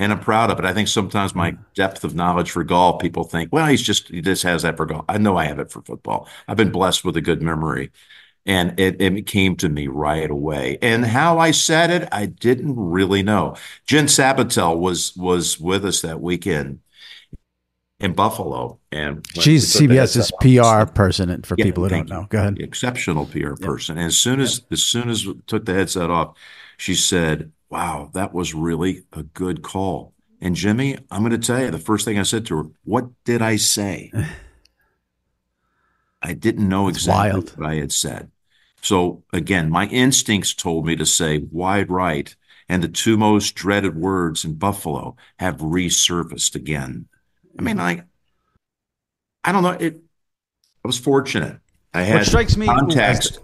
and I'm proud of it. I think sometimes my mm. depth of knowledge for golf, people think, well, he's just he just has that for golf. I know I have it for football. I've been blessed with a good memory, and it, it came to me right away. And how I said it, I didn't really know. Jen Sabatelle was was with us that weekend in Buffalo, and She's CBS's. PR person. For Yeah, people who don't know, go ahead. Exceptional PR person. And as soon as as soon as we took the headset off, she said, "Wow, that was really a good call." And Jimmy, I'm going to tell you, the first thing I said to her, "What did I say?" I didn't know exactly wild. what I had said. So again, my instincts told me to say wide right, and the two most dreaded words in Buffalo have resurfaced again. I mean, like, I don't know. It. I was fortunate. I had what strikes me- context.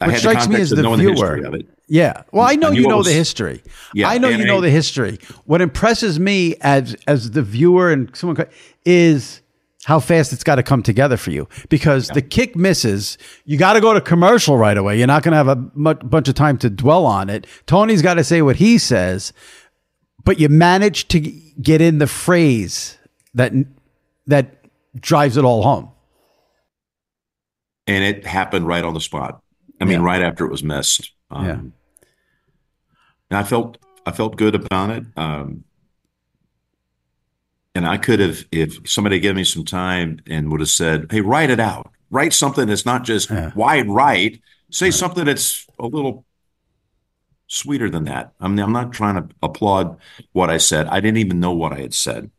I What had strikes me as the viewer. history of it. Yeah. Well, I know I you know was- the history. Yeah, I know you know I- the history. What impresses me as as the viewer and someone is how fast it's got to come together for you because the kick misses. You got to go to commercial right away. You're not going to have a mu- bunch of time to dwell on it. Tony's got to say what he says, but you manage to g- get in the phrase that that drives it all home. and it happened right on the spot. I mean, Yeah. right after it was missed. Um, Yeah. And I felt I felt good about it. Um, and I could have, if somebody gave me some time and would have said, "Hey, write it out. Write something that's not just wide right. Say something that's a little sweeter than that." I mean, I'm not trying to applaud what I said. I didn't even know what I had said.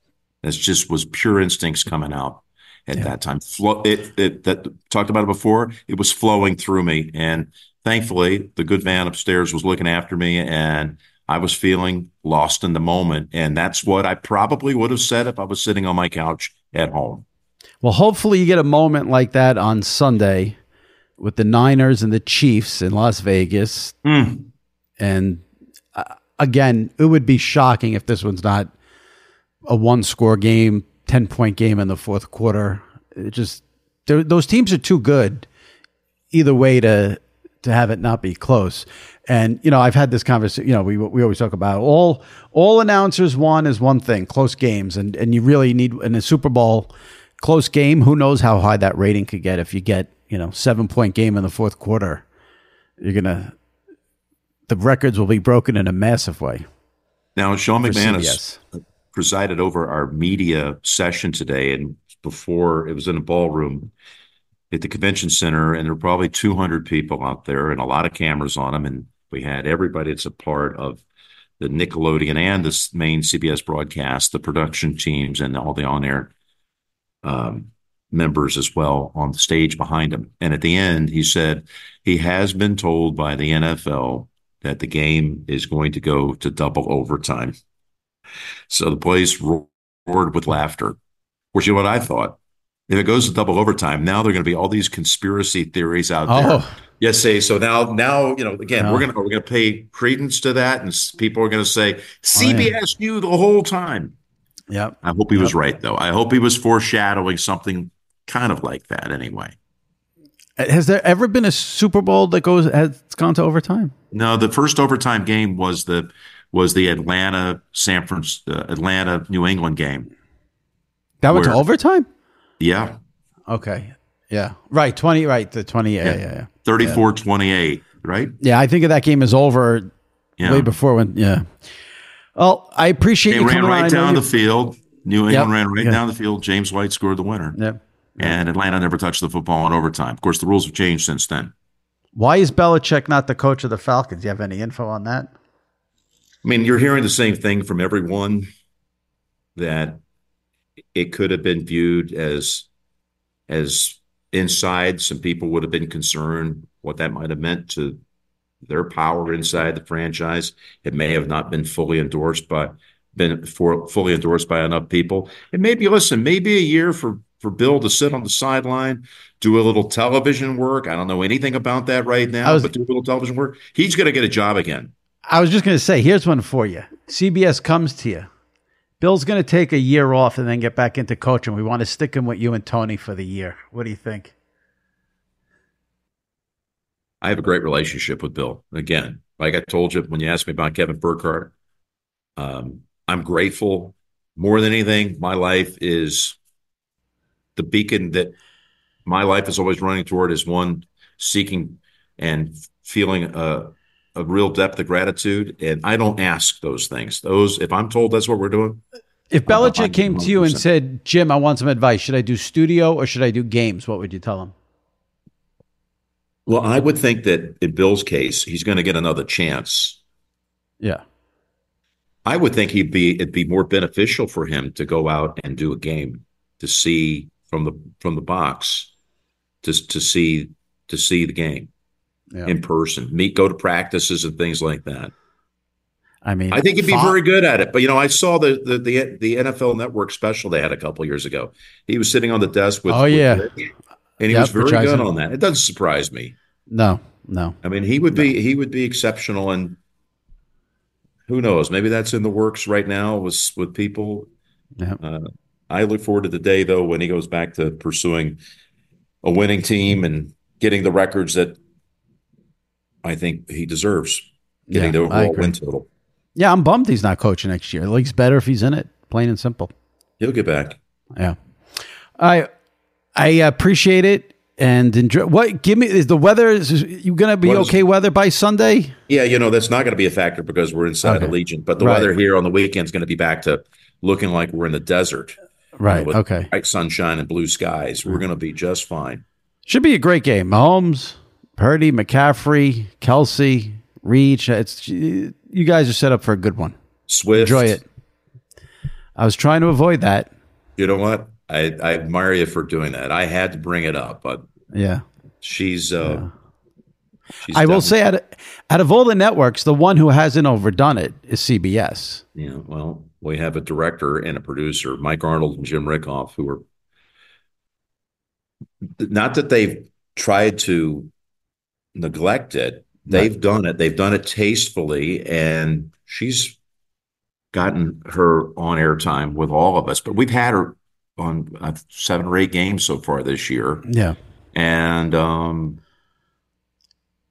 It's just was pure instincts coming out at that time. Flow, it, it that talked about it before. It was flowing through me, and thankfully, the good man upstairs was looking after me, and I was feeling lost in the moment. And that's what I probably would have said if I was sitting on my couch at home. Well, hopefully you get a moment like that on Sunday with the Niners and the Chiefs in Las Vegas. And uh, again, it would be shocking if this one's not a one score game, 10 point game in the fourth quarter. It just those teams are too good either way to to have it not be close. And you know, I've had this conversation. You know, we we always talk about all all announcers want is one thing: close games, and and you really need in a Super Bowl close game. Who knows how high that rating could get if you get you know seven point game in the fourth quarter? You're gonna the records will be broken in a massive way. Now, Sean McManus presided over our media session today, and before it was in a ballroom. at the convention center, and there were probably 200 people out there and a lot of cameras on them. And we had everybody that's a part of the Nickelodeon and the main CBS broadcast, the production teams, and all the on air um, members as well on the stage behind him. And at the end, he said he has been told by the NFL that the game is going to go to double overtime. So the place roared with laughter. Which is what I thought. If it goes to double overtime, now there are going to be all these conspiracy theories out there. Oh. Yes, say so. Now, now you know. Again, Yeah. we're gonna we're gonna pay credence to that, and people are going to say oh, CBS knew the whole time. Yep. I hope he was right, though. I hope he was foreshadowing something kind of like that. Anyway, uh, Has there ever been a Super Bowl that goes has gone to overtime? no, the first overtime game was the was the Atlanta San Francisco uh, Atlanta New England game. That went to overtime? Yeah, Okay. Yeah. Right. 20. Right. The 20. Yeah. Yeah. Yeah. 34-28, right? Yeah. I think of that game is over Yeah. way before when. Yeah. Well, I appreciate They you ran coming on. Right down you- the field. New England Yep. ran right Yeah. down the field. James White scored the winner. Yep. And Atlanta never touched the football in overtime. Of course, the rules have changed since then. Why is Belichick not the coach of the Falcons? Do you have any info on that? I mean, you're hearing the same thing from everyone that it could have been viewed as as inside. Some people would have been concerned what that might have meant to their power inside the franchise. It may have not been fully endorsed by been for fully endorsed by enough people. And maybe listen, maybe a year for for Bill to sit on the sideline, do a little television work. I don't know anything about that right now, was- but do a little television work. He's going to get a job again. I was just going to say, here's one for you. CBS comes to you. Bill's going to take a year off and then get back into coaching. We want to stick him with you and Tony for the year. What do you think? I have a great relationship with Bill. Again, like I told you when you asked me about Kevin Burkhardt, um, I'm grateful more than anything. My life is the beacon that my life is always running toward is one seeking and feeling a, a real depth of gratitude. And I don't ask those things. Those, if I'm told that's what we're doing, If Belichick I'm came to you and said, Jim, I want some advice. Should I do studio or should I do games? What would you tell him? well, I would think that in Bill's case, he's going to get another chance. Yeah. I would think he'd be it'd be more beneficial for him to go out and do a game to see from the from the box to to see to see the game Yeah. in person, meet go to practices and things like that. I mean, I think he'd be very good at it. But you know, I saw the the the, the NFL Network special they had a couple years ago. He was sitting on the desk with Oh, yeah. Rich, and he Yep, was very good on that. It doesn't surprise me. No, no. I mean, he would be he would be exceptional, and who knows? Maybe that's in the works right now with with people. Yeah. Uh, I look forward to the day though when he goes back to pursuing a winning team and getting the records that I think he deserves. Getting Yeah, the overall win total. Yeah, I'm bummed he's not coaching next year. The league's better if he's in it, plain and simple. He'll get back. Yeah. I I appreciate it and enjoy. What? Give me is the weather? Is you gonna be What is- okay weather by Sunday? Yeah, you know that's not going to be a factor because we're inside Okay. Allegiant, but the Right. weather here on the weekend is going to be back to looking like we're in the desert. you know, Right. with Okay. Bright sunshine and blue skies. We're mm. going to be just fine. Should be a great game. Mahomes, Purdy, McCaffrey, Kelce, Reach. It's you guys are set up for a good one. Swift. Enjoy it. I was trying to avoid that. You know what? I, I admire you for doing that. I had to bring it up, but Yeah. she's. Uh, she's I will say, out of, out of all the networks, the one who hasn't overdone it is CBS. Yeah, well, we have a director and a producer, Mike Arnold and Jim Rikhoff, who are not that they've tried to neglect it. They've done it. They've done it tastefully, and she's gotten her on air time with all of us. But we've had her on uh, seven or eight games so far this year. Yeah. And um,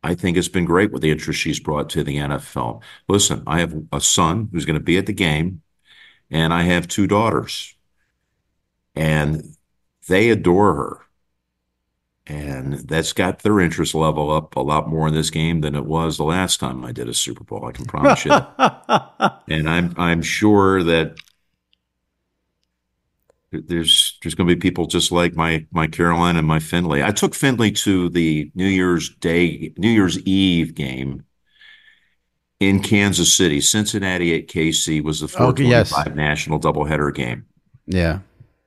I think it's been great with the interest she's brought to the NFL. Listen, I have a son who's going to be at the game, and I have two daughters, and they adore her. And that's got their interest level up a lot more in this game than it was the last time I did a Super Bowl. I can promise you. and I'm I'm sure that there's there's going to be people just like my my Caroline and my Finley. I took Finley to the New Year's Day, New Year's Eve game in Kansas City. Cincinnati at KC was the 425 yes. national doubleheader game. Yeah.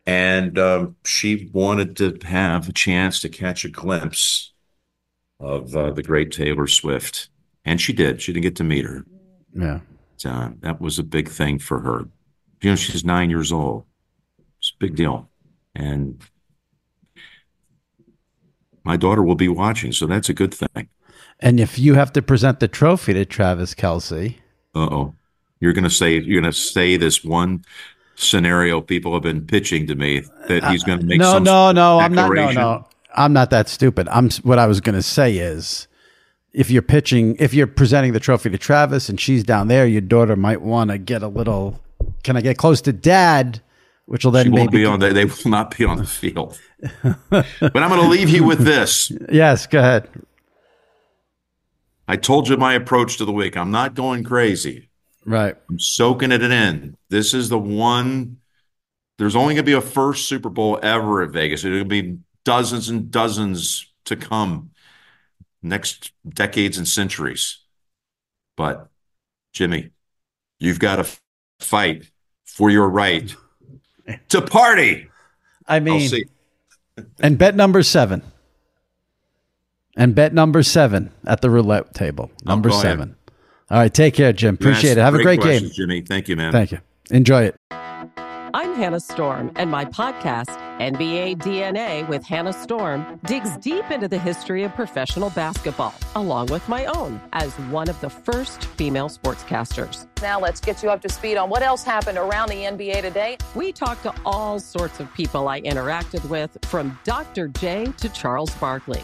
And um, she wanted to have a chance to catch a glimpse of uh, the great Taylor Swift. And she did. She didn't get to meet her. Yeah. Uh, that was a big thing for her. You know, she's nine years old. It's a big deal. And my daughter will be watching, so that's a good thing. And if you have to present the trophy to Travis Kelce, uh oh, you're to say you're going to say this one scenario people have been pitching to me that he's going to make. No, no, no. I'm not. No, no. I'm not that stupid. I'm. What I was going to say is, if you're pitching, if you're presenting the trophy to Travis and she's down there, your daughter might want to get a little. Can I get close to Dad? Which will then she won't be on. The, they will not be on the field. but I'm going to leave you with this. Yes, go ahead. I told you my approach to the week. I'm not going crazy. Right. I'm soaking it in. This is the one. There's only going to be a first Super Bowl ever at Vegas. To be dozens and dozens to come next decades and centuries. But Jimmy, you've got to fight for your right to party. I mean, and bet number seven. And bet number seven at the roulette table. Oh, number oh, seven. Ahead. All right. Take care, Jim. Appreciate it. Have a great game. Jimmy. Thank you, man. Thank you. Enjoy it. I'm Hannah Storm, and my podcast, NBA DNA with Hannah Storm, digs deep into the history of professional basketball, along with my own, as one of the first female sportscasters. Now let's get you up to speed on what else happened around the NBA today. We talked to all sorts of people I interacted with, from Dr. J to Charles Barkley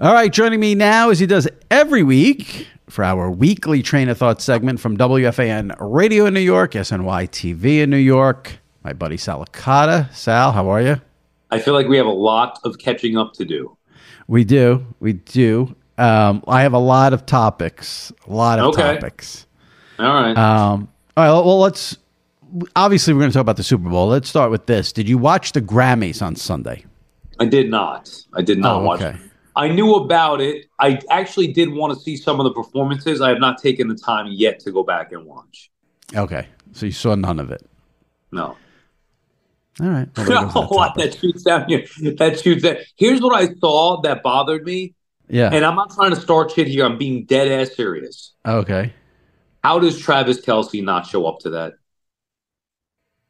All right, joining me now as he does every week for our weekly Traina Thoughts segment from WFAN Radio in New York, SNY TV in New York, my buddy Sal Licata. Sal, how are you? I feel like we have a lot of catching up to do. We do. We do. Um, I have a lot of topics. A lot of okay. topics. All right. Um, all right. Well, let's. Obviously, we're going to talk about the Super Bowl. Let's start with this. Did you watch the Grammys on Sunday? I did not. I did not oh, okay. watch. I knew about it. I actually did want to see some of the performances. I have not taken the time yet to go back and watch. Okay, so you saw none of it. No. All right. Well, that, what, that shoots down here. That shoots down. Here's what I saw that bothered me. Yeah. And I'm not trying to start shit here. I'm being dead ass serious. Okay. How does Travis Kelce not show up to that?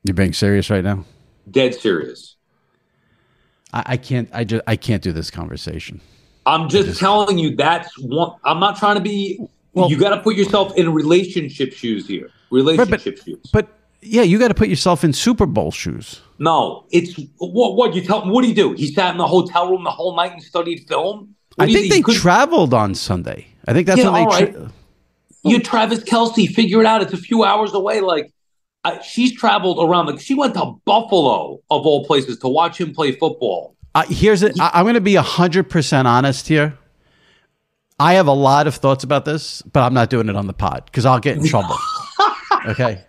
You're being serious right now? Dead serious. I, I can't. I just. I can't do this conversation. I'm just, just, telling you that's one. I'm not trying to be. Well, you got to put yourself in relationship shoes here. Relationship but, shoes. But Yeah, you got to put yourself in Super Bowl shoes. No, it's what? What you tell? Him what do you do? He sat in the hotel room the whole night and studied film. What I think they traveled on Sunday. I think that's Yeah, when they. Tra- right. You Travis Kelce, figure it out. It's a few hours away. Like uh, she's traveled around. Like she went to Buffalo of all places to watch him play football. Uh, here's it. I'm going to be hundred percent honest here. I have a lot of thoughts about this, but I'm not doing it on the pod because I'll get in trouble. okay.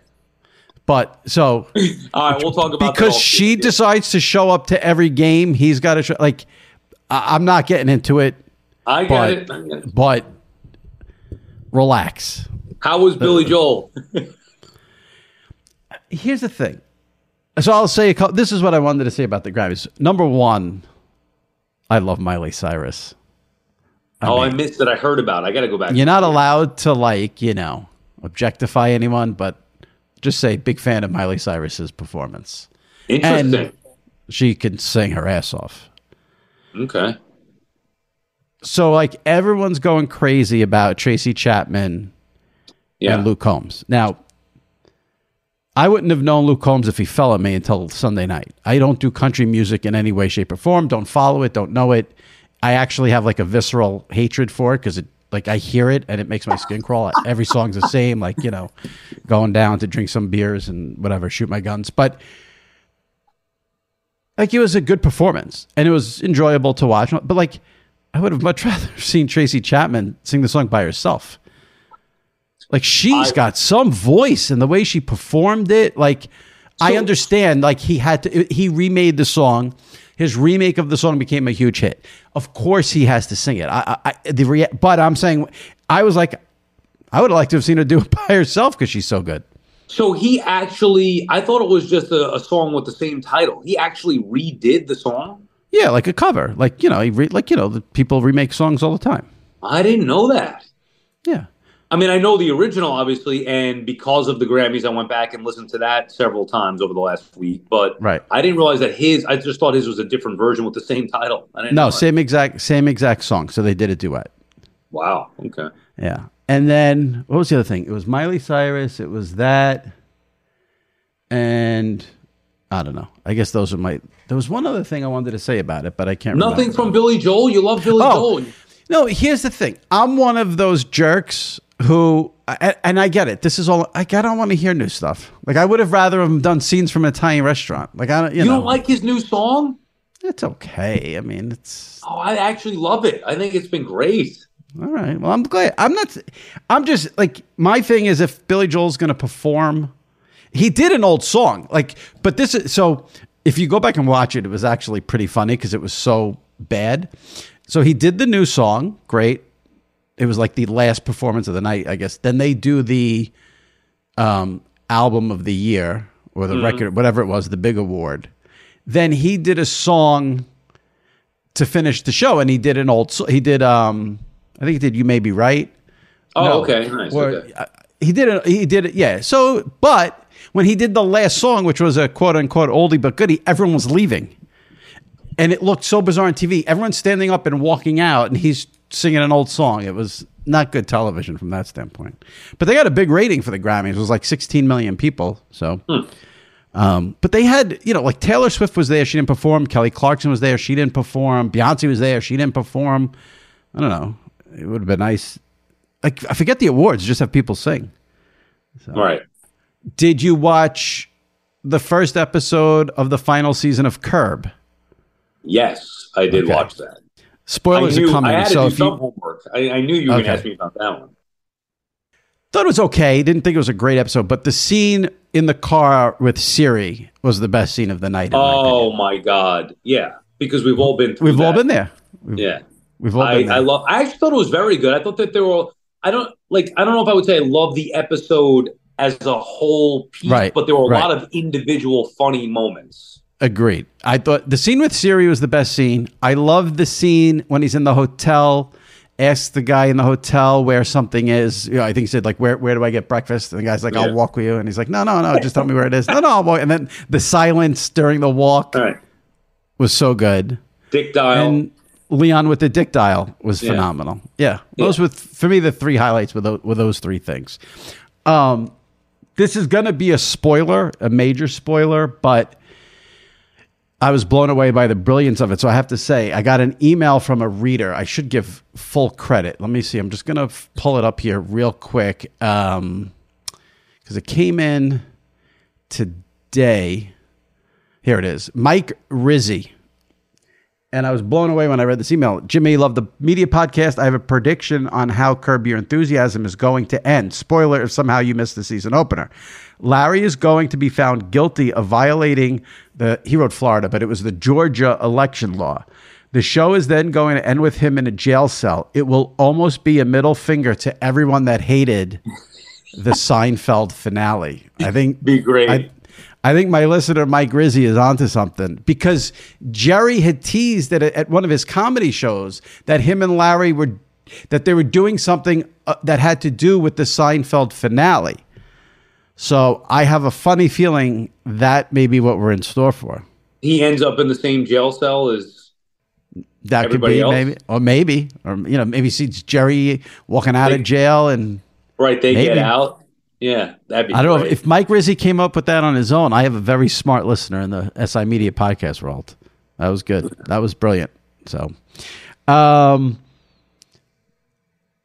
But so All right, we'll talk about because she decides to show up to every game, he's got to show. Like, I- I'm not getting into it. I get but, it. I get it. But relax. How was Billy Joel? Here's the thing. So I'll say a couple, this is what I wanted to say about the Grammys. Number one, I love Miley Cyrus. oh, I missed that. I heard about. it. I got to go back. You're not allowed to like, you know, objectify anyone, but just say big fan of Miley Cyrus's performance. Interesting. And she can sing her ass off. Okay. So like everyone's going crazy about Tracy Chapman Yeah. and Luke Combs. Now, I wouldn't have known Luke Combs if he fell at me until Sunday night. I don't do country music in any way, shape, or form. Don't follow it. Don't know it. I actually have like a visceral hatred for it because it, like, I hear it and it makes my skin crawl. Every song's the same. Like, you know, going down to drink some beers and whatever, shoot my guns. But like, it was a good performance and it was enjoyable to watch. But like, I would have much rather seen Tracy Chapman sing the song by herself. Like she's got some voice and the way she performed it. Like I understand. Like he had to. He remade the song. His remake of the song became a huge hit. Of course, he has to sing it. I, I I- the rea- but I'm saying I was like, I would have liked to have seen her do it by herself because she's so good. So he actually, I thought it was just a, a song with the same title. He actually redid the song. Yeah, like a cover. Like you know, he re- like you know, the people remake songs all the time. I didn't know that. Yeah. I mean, I know the original, obviously, and because of the Grammys, I went back and listened to that several times over the last week. But Right. I didn't realize that his. I just thought his was a different version with the same title. I didn't No, that. same exact same exact song. So they did a duet. Wow. Okay. Yeah. And then what was the other thing? It was Miley Cyrus. It was that. And I don't know. I guess those are my. There was one other thing I wanted to say about it, but I can't Nothing remember. from Billy Joel. You love Billy Oh. Joel. No, here's the thing. I'm one of those jerks who, and I get it. This is all. Like, I don't want to hear new stuff. Like, I would have rather have done scenes from an Italian restaurant. Like, I don't. You, You, know, don't like his new song? It's okay. I mean, it's Oh, I actually love it. I think it's been great. all right. Well, I'm glad. I'm not. I'm just like my thing is if Billy Joel's going to perform, he did an old song. Like, but this is so. If you go back and watch it, it was actually pretty funny because it was so bad. So he did the new song. Great. It was like the last performance of the night, I guess. Then they do the um, album of the year or the Mhm. record, whatever it was, the big award. Then he did a song to finish the show, and he did an old. He did. um I think he did. You may be right. Oh, okay, nice, Or- okay. uh, he did it. He did it. Yeah. So, but when he did the last song, which was a quote unquote oldie but goodie, everyone was leaving, and it looked so bizarre on TV. Everyone's standing up and walking out, and he's singing an old song. It was not good television from that standpoint. But they got a big rating for the Grammys. It was like 16 million people. So. Um, but they had, you know, like Taylor Swift was there, she didn't perform. Kelly Clarkson was there, she didn't perform. Beyonce was there, she didn't perform. I don't know. It would have been nice. Like I forget the awards, just have people sing. So. Right. Did you watch the first episode of the final season of Curb? Yes, I did Okay. watch that. Spoilers knew, are coming. I had to so do if you homework. I, I knew you were going to ask me about that one. thought it was okay, didn't think it was a great episode, but the scene in the car with Siri was the best scene of the night. in my Oh my god, yeah, because we've all been. Through We've all been there. Yeah, We've all I, been there. I love. I actually thought it was very good. I thought that there were. I don't like. I don't know if I would say I love the episode as a whole piece, Right, but there were a right. lot of individual funny moments. Agreed. I thought the scene with Siri was the best scene. I love the scene when he's in the hotel, asks the guy in the hotel where something is. You know, I think he said like, "Where where do I get breakfast?" And the guy's like, Yeah. "I'll walk with you," and he's like, "No, no, no, just tell me where it is." No, no, I'll walk. And then the silence during the walk was so good. Dick dial. And Leon with the dick dial was Yeah. phenomenal. Yeah, those were for me the three highlights were those, were those three things. Um, this is going to be a spoiler, a major spoiler, but I was blown away by the brilliance of it. So I have to say, I got an email from a reader. I should give full credit. Let me see. I'm just going to f- pull it up here real quick because um, it came in today. Here it is. Mike Rizzi. And I was blown away when I read this email. Jimmy, love the media podcast. I have a prediction on how Curb Your Enthusiasm is going to end. Spoiler if somehow you missed the season opener. Larry is going to be found guilty of violating the, he wrote Florida, but it was the Georgia election law. The show is then going to end with him in a jail cell. It will almost be a middle finger to everyone that hated the Seinfeld finale. I think be great. I, I think my listener Mike Rizzi is onto something because Jerry had teased that at one of his comedy shows that him and Larry were that they were doing something uh, that had to do with the Seinfeld finale. So I have a funny feeling that may be what we're in store for. He ends up in the same jail cell as that could everybody be else? maybe, or maybe, or you know, maybe sees Jerry walking out of jail and right. They Maybe. get out. Yeah, that'd be. I don't know if Mike Rizzi came up with that on his own. I have a very smart listener in the SI Media podcast world. That was good. That was brilliant. So, um,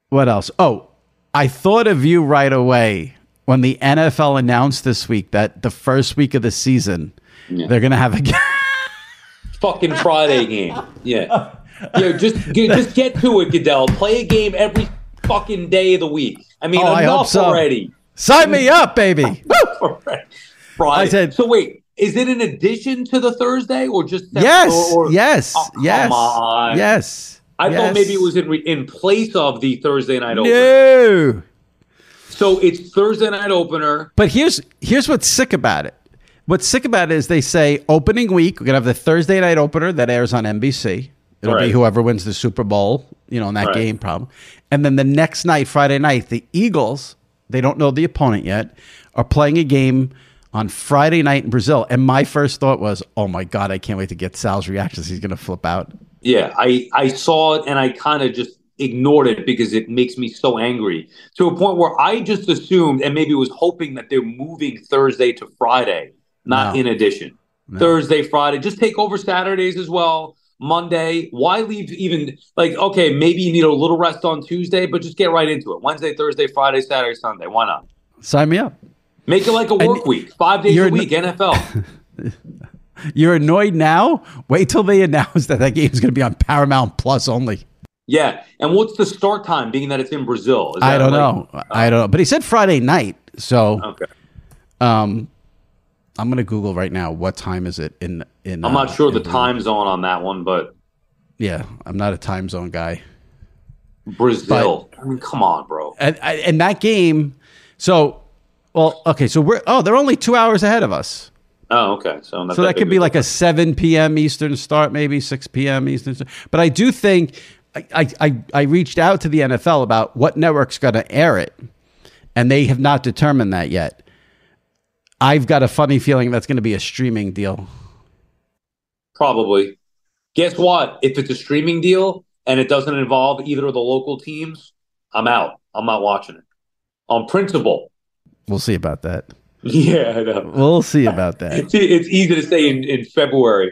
what else? Oh, I thought of you right away when the NFL announced this week that the first week of the season they're going to have a fucking Friday game. Yeah, yeah. Just get, just get to it, Goodell. Play a game every fucking day of the week. I mean, Oh, I enough so. already. Sign me up, baby. Friday. I said- so. Wait, is it in addition to the Thursday or just Yes, or- or- yes, Oh, yes, on. yes. I yes. thought maybe it was in re- in place of the Thursday night opener. No. So it's Thursday night opener. But here's here's what's sick about it. What's sick about it is they say opening week we're gonna have the Thursday night opener that airs on NBC. It'll be whoever wins the Super Bowl, you know, in that Right. game problem. And then the next night, Friday night, the Eagles, they don't know the opponent yet, are playing a game on Friday night in Brazil. And my first thought was, oh my God, I can't wait to get Sal's reactions. He's gonna flip out. Yeah, I I saw it and I kind of just ignored it because it makes me so angry to a point where I just assumed and maybe was hoping that they're moving Thursday to Friday, not No. in addition. Thursday, Friday, just take over Saturdays as well. Monday, why leave even like okay, maybe you need a little rest on Tuesday, but just get right into it. Wednesday, Thursday, Friday, Saturday, Sunday. Why not? Sign me up. Make it like a work week, five days a week, NFL. You're annoyed now? Wait till they announce that that game is gonna be on Paramount Plus only. yeah, and what's the start time? Being that it's in Brazil, I don't like- know. I don't know. But he said Friday night. So Okay. um I'm gonna Google right now what time is it in in I'm not uh, sure the time zone on that one, but Yeah, I'm not a time zone guy. Brazil. I mean, come on, bro. And and that game so well, okay, so we're oh, they're only two hours ahead of us. Oh, okay. So, So that big could be like a 7 p.m. Eastern start, maybe 6 p.m. Eastern. Start. But I do think I, I, I, I reached out to the NFL about what network's going to air it, and they have not determined that yet. I've got a funny feeling that's going to be a streaming deal. Probably. Guess what? If it's a streaming deal and it doesn't involve either of the local teams, I'm out. I'm not watching it. On principle. We'll see about that. Yeah, I know. We'll see about that. It's, it's easy to say in, in February.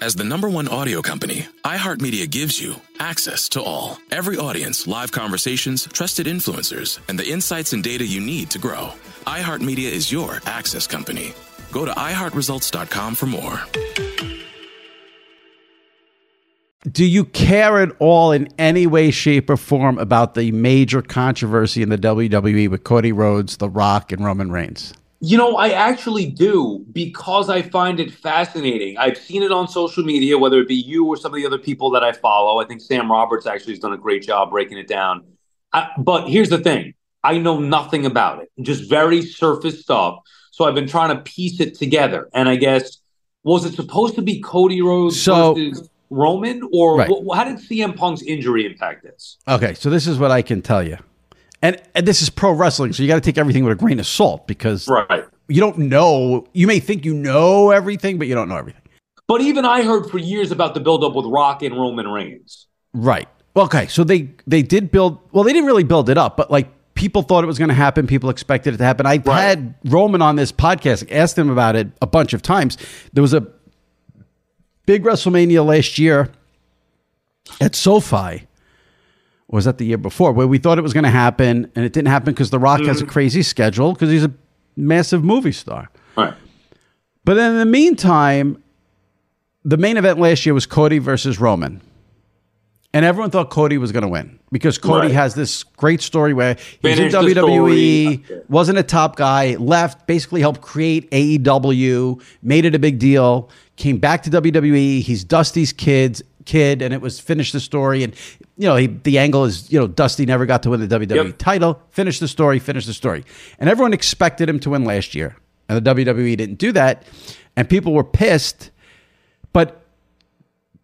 As the number one audio company, iHeartMedia gives you access to all. Every audience, live conversations, trusted influencers, and the insights and data you need to grow. iHeartMedia is your access company. Go to iHeartResults.com for more. Do you care at all in any way, shape, or form about the major controversy in the WWE with Cody Rhodes, The Rock, and Roman Reigns? You know, I actually do because I find it fascinating. I've seen it on social media, whether it be you or some of the other people that I follow. I think Sam Roberts actually has done a great job breaking it down. I, but here's the thing I know nothing about it, just very surface stuff. So I've been trying to piece it together. And I guess, was it supposed to be Cody Rhodes So- versus Roman? Or Right. wh- how did CM Punk's injury impact this? Okay, so this is what I can tell you. And, and this is pro wrestling, so you got to take everything with a grain of salt because right. you don't know. You may think you know everything, but you don't know everything. But even I heard for years about the buildup with Rock and Roman Reigns. Right. Okay, so they they did build. Well, they didn't really build it up, but like people thought it was going to happen. People expected it to happen. I had Roman on this podcast, asked him about it a bunch of times. There was a big WrestleMania last year at SoFi. Or was that the year before where we thought it was going to happen and it didn't happen because The Rock has a mm-hmm. crazy schedule because he's a massive movie star. Right. But then in the meantime, the main event last year was Cody versus Roman. And everyone thought Cody was going to win because Cody Right. has this great story where he was in WWE, story. wasn't a top guy, left, basically helped create AEW, made it a big deal, came back to WWE. He's Dusty's kids kid, and it was finish the story. And you know, he, the angle is you know Dusty never got to win the WWE title. Finish the story. Finish the story. And everyone expected him to win last year, and the WWE didn't do that, and people were pissed. But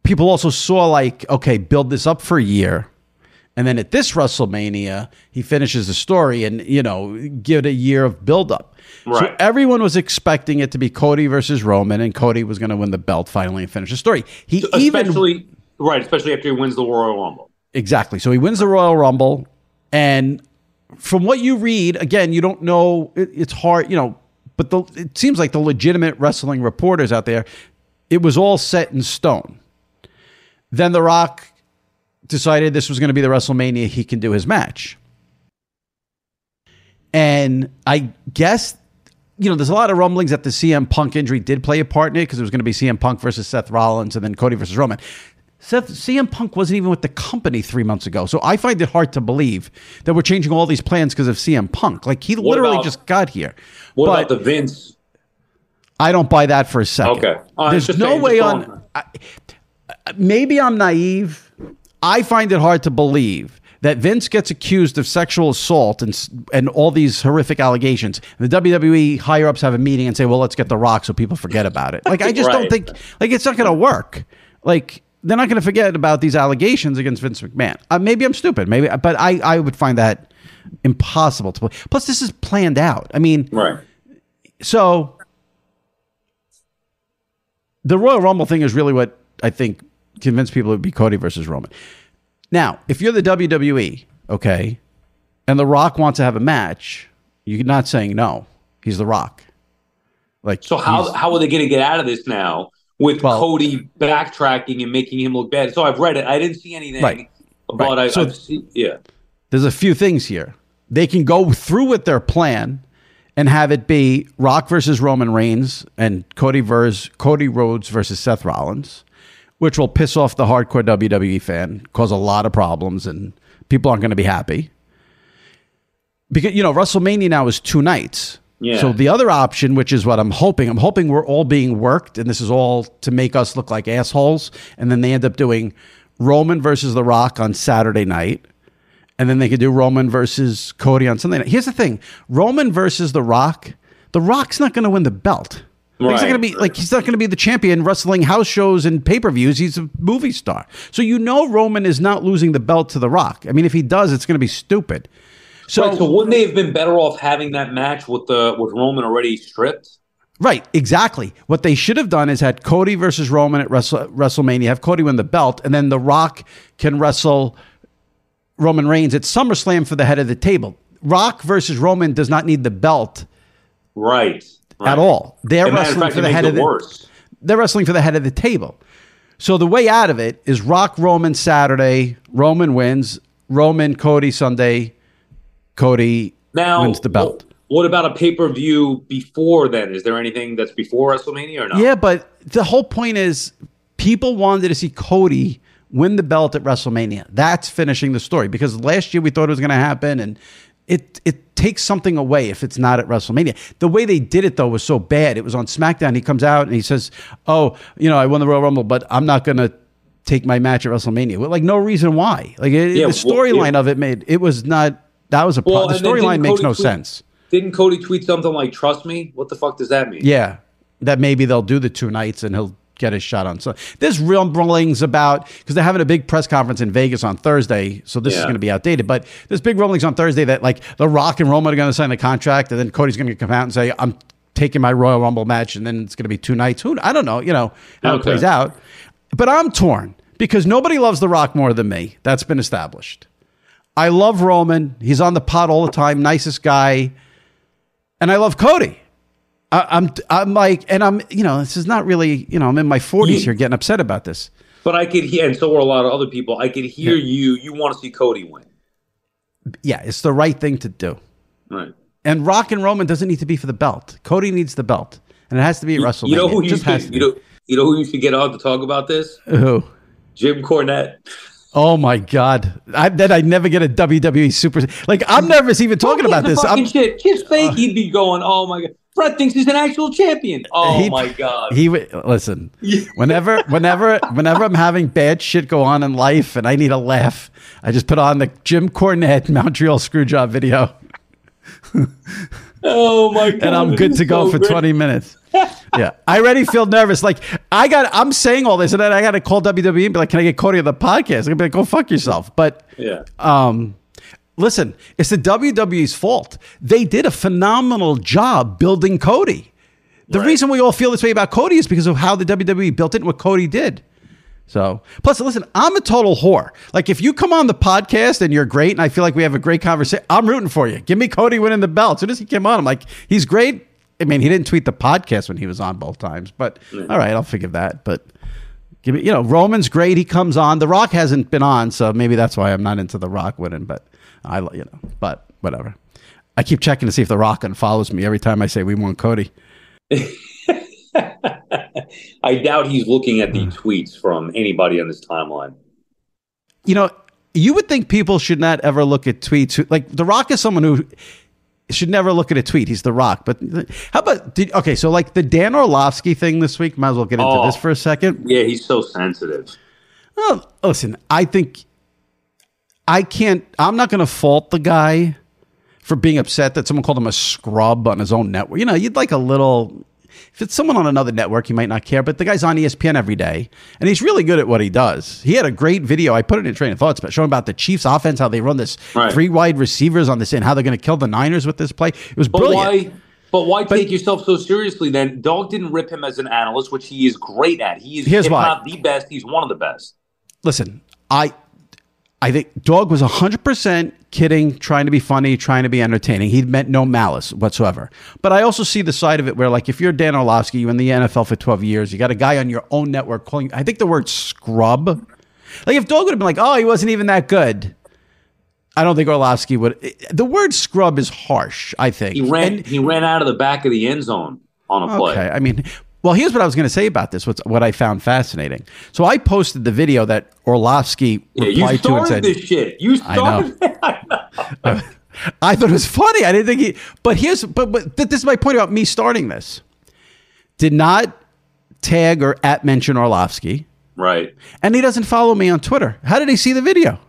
people also saw like, okay, build this up for a year. And then at this WrestleMania, he finishes the story and, you know, give it a year of buildup. So everyone was expecting it to be Cody versus Roman, and Cody was going to win the belt finally and finish the story. He even Especially, right, especially after he wins the Royal Rumble. Exactly. So he wins the Royal Rumble, and from what you read, again, you don't know. It, it's hard, you know. But the, it seems like the legitimate wrestling reporters out there, it was all set in stone. Then The Rock decided this was going to be the WrestleMania he can do his match, and I guess. You know, there's a lot of rumblings that the CM Punk injury did play a part in it because it was going to be CM Punk versus Seth Rollins and then Cody versus Roman. Seth, CM Punk wasn't even with the company three months ago. So I find it hard to believe that we're changing all these plans because of CM Punk. Like he What literally about- just got here. What But about the Vince? I don't buy that for a second. Okay. Right, There's no way on. I, maybe I'm naive. I find it hard to believe that Vince gets accused of sexual assault and and all these horrific allegations. And the WWE higher ups have a meeting and say, "Well, let's get the Rock so people forget about it." Like I just don't think like it's not going to work. Like they're not going to forget about these allegations against Vince McMahon. Uh, maybe I'm stupid. Maybe, but I I would find that impossible to believe. Plus, this is planned out. I mean, Right. so the Royal Rumble thing is really what I think convinced people it would be Cody versus Roman. Now, if you're the WWE, okay, and The Rock wants to have a match, you're not saying no. He's The Rock. Like So how how are they going to get out of this now with Cody backtracking and making him look bad? So I've read it. I didn't see anything, Right. but Right. I, So- I've seen, yeah. there's a few things here. They can go through with their plan and have it be Rock versus Roman Reigns and Cody versus Cody Rhodes versus Seth Rollins, which will piss off the hardcore WWE fan, cause a lot of problems, and people aren't going to be happy. Because you know WrestleMania now is two nights. Yeah. So the other option, which is what I'm hoping, I'm hoping we're all being worked, and this is all to make us look like assholes, and then they end up doing Roman versus The Rock on Saturday night, and then they could do Roman versus Cody on Sunday night. Here's the thing: Roman versus The Rock. The Rock's not going to win the belt. Like, he's not going to be like he's not going to be the champion wrestling house shows and pay per views. He's a movie star, so you know Roman is not losing the belt to The Rock. I mean, if he does, it's going to be stupid. So, right, so wouldn't they have been better off having that match with the with Roman already stripped? Right, exactly. What they should have done is had Cody versus Roman at Wrestle- WrestleMania, have Cody win the belt, and then The Rock can wrestle Roman Reigns at SummerSlam for the head of the table. Rock versus Roman does not need the belt Right. at all. They're And wrestling fact, for the head of the worse. they're wrestling for the head of the table. So the way out of it is Rock Roman Saturday, Roman wins, Roman Cody Sunday, Cody Now wins the belt. What about a pay per view before then? Is there anything that's before WrestleMania or not? Yeah, but the whole point is people wanted to see Cody win the belt at WrestleMania. That's finishing the story because last year we thought it was going to happen and it it takes something away if it's not at WrestleMania. The way they did it though was so bad. It was on SmackDown. He comes out and he says, "Oh, you know, I won the Royal Rumble, but I'm not going to take my match at WrestleMania." With like no reason why. Like it, Yeah, the well, storyline yeah. of it made it was not that was a Well, the storyline makes Cody no tweet- sense. Didn't Cody tweet something like "Trust me"? What the fuck does that mean? Yeah, that maybe they'll do the two nights and he'll get his shot on. So there's rumblings about because they're having a big press conference in Vegas on Thursday, so this is going to be outdated. But there's big rumblings on Thursday that like The Rock and Roman are going to sign the contract, and then Cody's going to come out and say, "I'm taking my Royal Rumble match," and then it's going to be two nights. Who I don't know, you know how it plays out. But I'm torn because nobody loves The Rock more than me. That's been established. I love Roman. He's on the pot all the time, nicest guy. And I love Cody. I, I'm I'm like, and I'm you know, this is not really you know, I'm in my 40s here getting upset about this. But I could hear, and so were a lot of other people. I could hear you. You want to see Cody win, Yeah, it's the right thing to do. right? And Rock and Roman doesn't need to be for the belt. Cody needs the belt, and it has to be at WrestleMania. You know who you should, you know you know who you should get on to talk about this? Who? Jim Cornette. Oh my God! I bet I never get a WWE super. Like I'm nervous even talking about this. fucking I'm, shit. Just uh, fake. he'd be going. Oh my god. Fred thinks he's an actual champion. Oh He- my god. He would listen. Whenever, whenever, whenever I'm having bad shit go on in life and I need a laugh, I just put on the Jim Cornette Montreal Screwjob video, oh my god. and I'm good to go so for great. 20 minutes. Yeah, I already feel nervous. Like I got, I'm saying all this, and then I got to call WWE and be like, "Can I get Cody on the podcast?" I'm gonna be like, "Go fuck yourself." But Yeah. um, listen, it's the WWE's fault. They did a phenomenal job building Cody. The reason we all feel this way about Cody is because of how the WWE built it and what Cody did. So, plus, listen, I'm a total whore. Like, if you come on the podcast and you're great, and I feel like we have a great conversation, I'm rooting for you. Give me Cody winning the belt. As soon as he came on, I'm like, he's great. I mean, he didn't tweet the podcast when he was on both times, but all right, I'll forgive that. But give me, you know, Roman's great. He comes on. The Rock hasn't been on, so maybe that's why I'm not into The Rock winning. But I, you know, but whatever. I keep checking to see if The Rock unfollows me every time I say we want Cody. I doubt he's looking at the hmm. tweets from anybody on this timeline. you know, you would think people should not ever look at tweets. Like The Rock is someone who should never look at a tweet. He's The Rock. But how about did okay? So like the Dan Orlovsky thing this week. Might as well get into Oh. this for a second. Yeah, he's so sensitive. Well, listen, I think I can't. I'm not going to fault the guy for being upset that someone called him a scrub on his own network. You know, you'd like a little. If it's someone on another network, you might not care. But the guy's on ESPN every day, and he's really good at what he does. He had a great video. I put it in Traina Thoughts, but showing about the Chiefs' offense, how they run this Right. three wide receivers on this, and how they're going to kill the Niners with this play. It was But brilliant. why? But why take yourself so seriously then? Dog didn't rip him as an analyst, which he is great at. He is Here's if why. not the best. He's one of the best. listen, I I think Dog was 100% kidding, trying to be funny, trying to be entertaining. He meant no malice whatsoever. But I also see the side of it where, like, if you're Dan Orlovsky, you're in the NFL for 12 years, you got a guy on your own network calling, I think the word scrub. Like, if Dog would have been like, oh, he wasn't even that good, I don't think Orlovsky would. Eh, the word scrub is harsh, I think. He ran. And- he ran out of the back of the end zone on a play. I mean, well, here's what I was going to say about this. What's what I found fascinating. So I posted the video that Orlovsky Yeah, replied to and said, this shit. You I know. I thought it was funny. I didn't think he. But here's. But but th- this is my point about me starting this. Did not tag or at mention Orlovsky, right. and he doesn't follow me on Twitter. How did he see the video?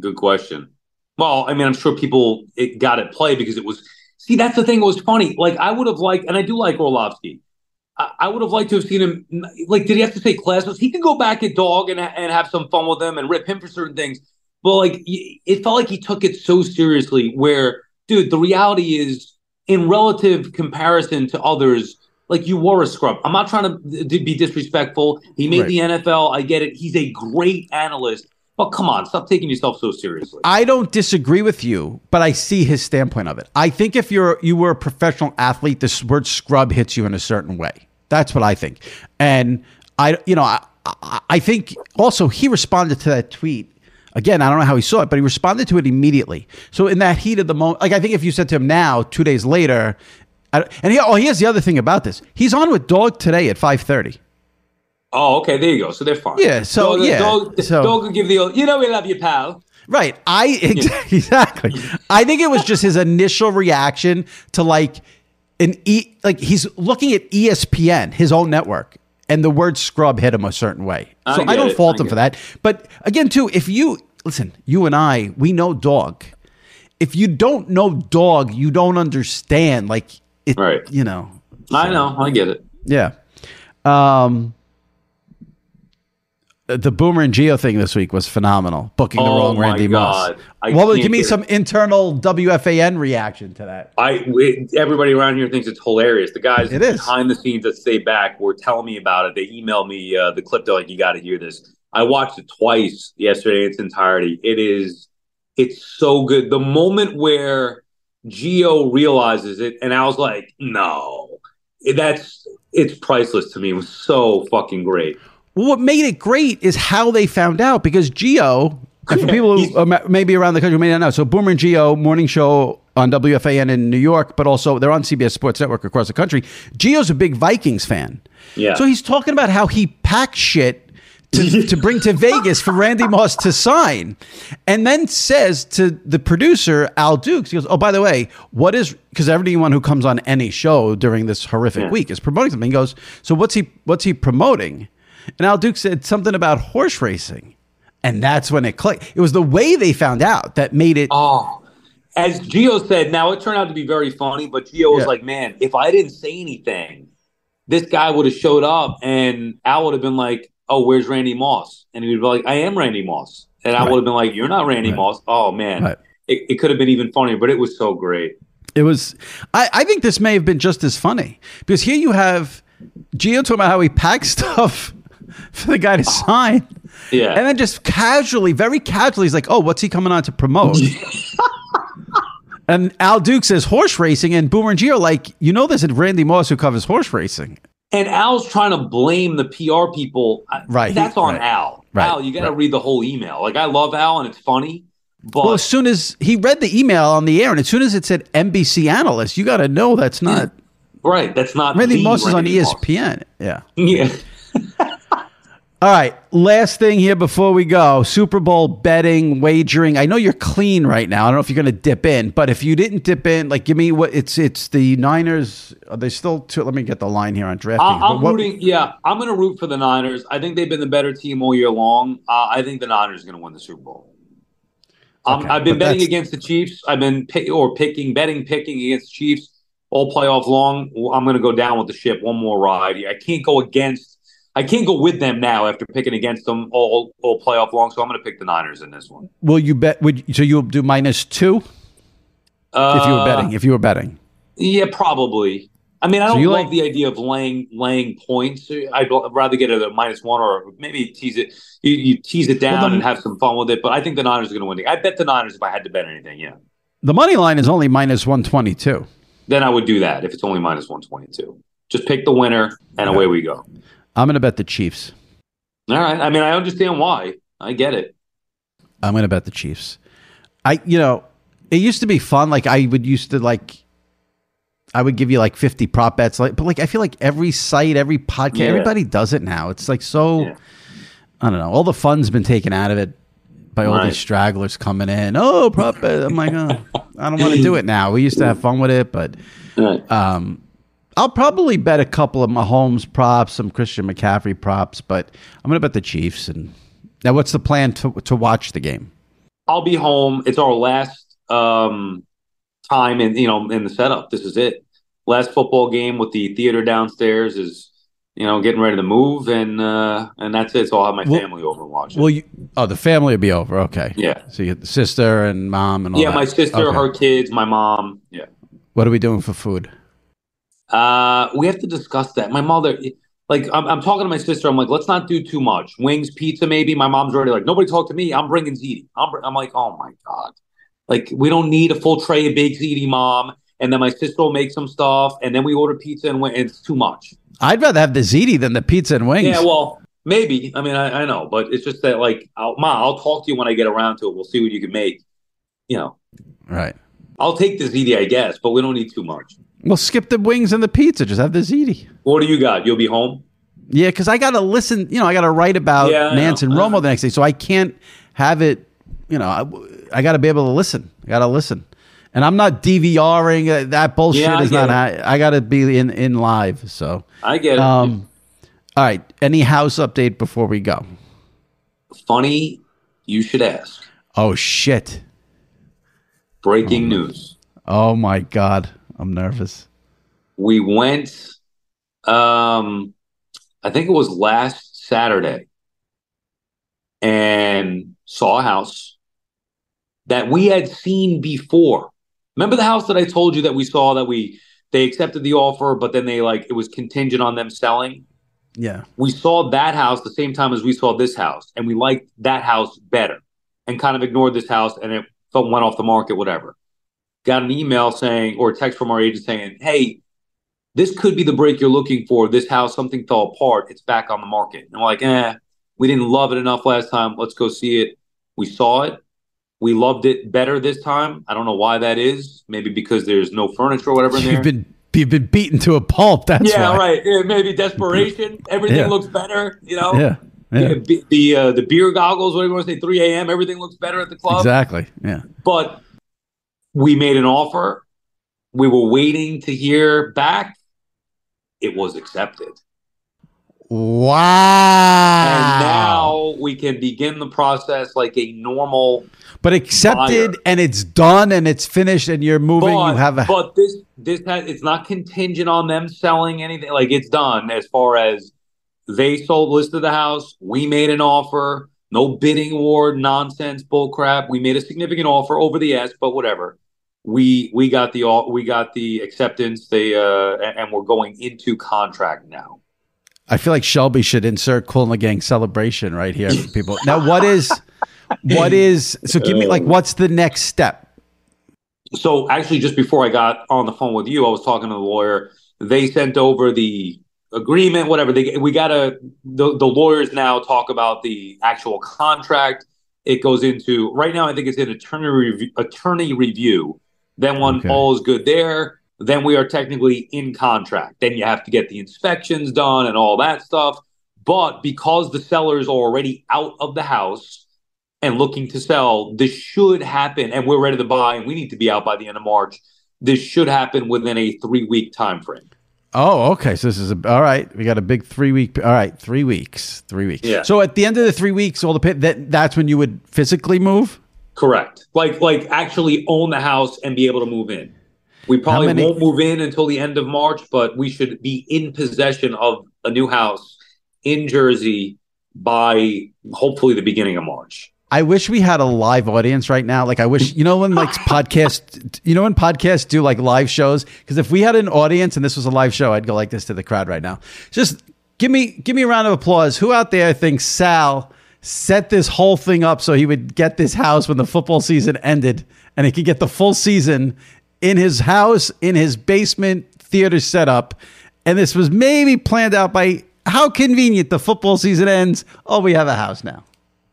Good question. Well, I mean, I'm sure people it got it play because it was See, that's the thing. It was funny. Like I would have liked, and I do like Orlovsky. I, I would have liked to have seen him. Like, did he have to take classes? He could go back at dog and and have some fun with them and rip him for certain things. But like, it felt like he took it so seriously. Where, dude, the reality is, in relative comparison to others, like you were a scrub. I'm not trying to be disrespectful. He made right. the NFL. I get it. He's a great analyst. But come on, stop taking yourself so seriously. I don't disagree with you, but I see his standpoint of it. I think if you're you were a professional athlete, this word scrub hits you in a certain way. That's what I think. And I, you know, I, I think also he responded to that tweet Again, I don't know how he saw it, but he responded to it immediately. So in that heat of the moment, like I think if you said to him now, two days later, and he, oh, here's the other thing about this: he's on with Dog today at five thirty. Oh, okay, there you go. So they're fine. Yeah, so dog, yeah, dog, so, dog will give the old, you know we love you, pal. Right. I exactly. I think it was just his initial reaction to like an e like he's looking at ESPN, his own network, and the word scrub hit him a certain way. So I, I don't it. fault I him for that. But again, too, if you listen, you and I, we know dog. If you don't know dog, you don't understand. Like it, right? You know. I know. I get it. Yeah. Um. The Boomer and Gio thing this week was phenomenal. Booking the Oh wrong Randy Moss. God. I Well, give me get it. some internal WFAN reaction to that. I it, everybody around here thinks it's hilarious. The guys It is. behind the scenes that stay back were telling me about it. They emailed me uh, the clip. They're like, "You got to hear this." I watched it twice yesterday in its entirety. It is, it's so good. The moment where Gio realizes it, and I was like, "No, that's it's priceless to me." It was so fucking great. Well, what made it great is how they found out because Gio, and for people who ma- maybe around the country who may not know, so Boomer and Gio morning show on WFAN in New York, but also they're on CBS Sports Network across the country. Gio's a big Vikings fan. Yeah. So he's talking about how he packed shit to, to bring to Vegas for Randy Moss to sign. And then says to the producer, Al Dukes, he goes, Oh, by the way, what is because everyone who comes on any show during this horrific Yeah. week is promoting something. He goes, So what's he what's he promoting? And Al Duke said something about horse racing. And that's when it clicked. It was the way they found out that made it Oh, as Gio said, now it turned out to be very funny, but Gio was Yeah. like, man, if I didn't say anything, this guy would have showed up and Al would have been like, oh, where's Randy Moss? And he would be like, I am Randy Moss. And I Right. would have been like, you're not Randy Right. Moss. Oh, man. Right. It, it could have been even funnier, but it was so great. It was. I, I think this may have been just as funny because here you have Gio talking about how he packed stuff for the guy to sign, Yeah. and then just casually, very casually, he's like, "Oh, what's he coming on to promote?" and Al Duke says horse racing, and Boomer and Gio are like, "You know, there's a Randy Moss who covers horse racing." And Al's trying to blame the PR people. Right. That's on Right. Al. Right. Al, you got to Right. read the whole email. Like, I love Al and it's funny, but well, as soon as he read the email on the air, and as soon as it said NBC analyst, you got to know that's not right. That's not Randy Moss is on E Randy Moss. ESPN. Yeah. Yeah. All right, last thing here before we go Super Bowl betting, wagering. I know you're clean right now. I don't know if you're going to dip in, but if you didn't dip in, like give me what it's it's the Niners. Are they still? Two, let me get the line here on DraftKings. I, I'm what- rooting. Yeah, I'm going to root for the Niners. I think they've been the better team all year long. Uh, I think the Niners are going to win the Super Bowl. Um, Okay, I've been betting against the Chiefs. I've been pick, or picking, betting, picking against Chiefs all playoff long. I'm going to go down with the ship one more ride. I can't go against. I can't go with them now after picking against them all all playoff long. So I'm going to pick the Niners in this one. Will you bet? Would so you'll do minus two Uh, if you were betting? If you were betting, Yeah, probably. I mean, I don't you love like- the idea of laying laying points. I'd rather get it at minus one or maybe tease it. You, you tease it down Well, the- and have some fun with it. But I think the Niners are going to win. the- I bet the Niners if I had to bet anything. Yeah, the money line is only minus one twenty two. then I would do that if it's only minus one twenty two. Just pick the winner and away we go. I'm going to bet the Chiefs. All right. I mean, I understand why. I get it. I'm going to bet the Chiefs. I, you know, it used to be fun. Like I would used to like, I would give you like 50 prop bets. Like, but like I feel like every site, every podcast, Yeah. everybody does it now. It's like so. Yeah. I don't know. All the fun's been taken out of it by all Right. these stragglers coming in. Oh, prop bet. I'm like, oh, I don't want to do it now. We used to have fun with it, but Right. um, I'll probably bet a couple of Mahomes props, some Christian McCaffrey props, but I'm going to bet the Chiefs. And now, what's the plan to to watch the game? I'll be home. It's our last um, time in you know in the setup. This is it. Last football game with the theater downstairs is you know getting ready to move, and uh, and that's it. So I'll have my Well- family over and watch it. Well, you, oh, the family will be over. Okay. Yeah. So you get the sister and mom and all yeah, that. my sister, Okay. her kids, my mom. Yeah. What are we doing for food? Uh, we have to discuss that. My mother, like, I'm, I'm talking to my sister. I'm like, let's not do too much. Wings, pizza, maybe. My mom's already like, nobody talk to me. I'm bringing ziti. I'm, br-" I'm like, oh my god, like we don't need a full tray of baked ziti, mom. And then my sister will make some stuff, and then we order pizza, and wing- it's too much. I'd rather have the ziti than the pizza and wings. Yeah, well, maybe. I mean, I, I know, but it's just that, like, I'll, ma, I'll talk to you when I get around to it. We'll see what you can make. You know, right. I'll take the ziti, I guess, but we don't need too much. Well, skip the wings and the pizza. Just have the ziti. What do you got? You'll be home. Yeah, because I got to listen. You know, I got to write about Yeah, Nantz and Romo the next day, so I can't have it. You know, I, I got to be able to listen. I got to listen, and I'm not DVRing. Uh, that bullshit Yeah, is not. I, I got to be in in live. So I get it. Um, all right. Any house update before we go? Funny, you should ask. Oh shit! Breaking news. Oh my god, I'm nervous. We went, um, I think it was last Saturday, and saw a house that we had seen before. Remember the house that I told you that we saw that we they accepted the offer, but then they like it was contingent on them selling. Yeah. we saw that house the same time as we saw this house, and we liked that house better, and kind of ignored this house, and it went off the market, whatever. Got an email saying, or a text from our agent saying, "Hey, this could be the break you're looking for. This house, something fell apart. It's back on the market." And we're like, "Eh, we didn't love it enough last time. Let's go see it." We saw it. We loved it better this time. I don't know why that is. Maybe because there's no furniture or whatever in there. You've been you've been beaten to a pulp. That's yeah, why. right. Yeah, maybe desperation. Everything Yeah. looks better. You know. Yeah. Yeah. The the, uh, the beer goggles, whatever you want to say, 3 a.m. Everything looks better at the club. Exactly. Yeah. But we made an offer. We were waiting to hear back. It was accepted. Wow. And now we can begin the process like a normal. But accepted Buyer. and it's done and it's finished and you're moving. But, you have a but this this has, it's not contingent on them selling anything. Like it's done as far as they sold listed the house. We made an offer. No bidding war nonsense bullcrap. We made a significant offer over the ask, but whatever. We we got the all we got the acceptance. They uh and, we're going into contract now. I feel like Shelby should insert Kool and the Gang celebration right here for people. Now, what is, what is, so give me like, what's the next step? So actually, just before I got on the phone with you, I was talking to the lawyer. They sent over the agreement, whatever. They we gotta the the lawyers now talk about the actual contract. It goes into right now. I think it's in attorney review, attorney review. Then when Okay. all is good there, then we are technically in contract. Then you have to get the inspections done and all that stuff. But because the sellers are already out of the house, and looking to sell, this should happen, and we're ready to buy, and we need to be out by the end of March. This should happen within a three week time frame. Oh, okay. So this is a, all right. We got a big three week. All right, three weeks. Three weeks. Yeah. So at the end of the three weeks, all the pit that that's when you would physically move. Correct. Like like actually own the house and be able to move in. We probably many- won't move in until the end of March, but we should be in possession of a new house in Jersey by hopefully the beginning of March. I wish we had a live audience right now. Like I wish, you know, when like podcast you know, when podcasts do like live shows. Because if we had an audience and this was a live show, I'd go like this to the crowd right now. Just give me, give me a round of applause. Who out there thinks Sal set this whole thing up so he would get this house when the football season ended, and he could get the full season in his house, in his basement theater setup, and this was maybe planned out by. How convenient the football season ends. Oh, we have a house now.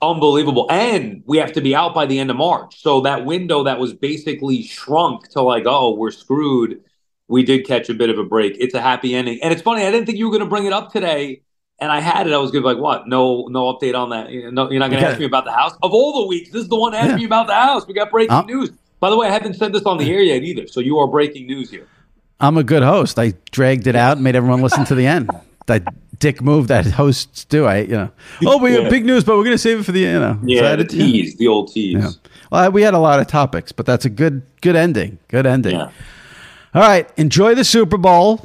Unbelievable. And we have to be out by the end of March. So that window that was basically shrunk to like, oh, we're screwed. We did catch a bit of a break. It's a happy ending. And it's funny, I didn't think you were going to bring it up today. And I had it. I was to be like, what? No, no update on that. You know, you're not going to Okay. ask me about the house. Of all the weeks, this is the one asking ask me about the house. We got breaking Uh, news. By the way, I haven't said this on the air yet either. So you are breaking news here. I'm a good host. I dragged it out and made everyone listen to the end. That dick move that hosts do. I, you know, oh, we have Yeah. big news, but we're going to save it for the, you know. Yeah, had the to- yeah. tease, the old tease. Yeah. Well, we had a lot of topics, but that's a good, good ending. Good ending. Yeah. All right. Enjoy the Super Bowl.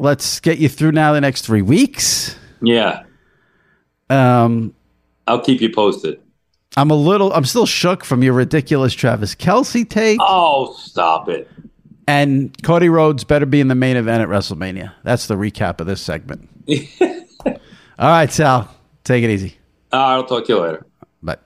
Let's get you through now the next three weeks. Yeah. Um, I'll keep you posted. I'm a little, I'm still shook from your ridiculous Travis Kelce take. Oh, stop it. And Cody Rhodes better be in the main event at WrestleMania. That's the recap of this segment. All right, Sal. Take it easy. I'll talk to you later. Bye.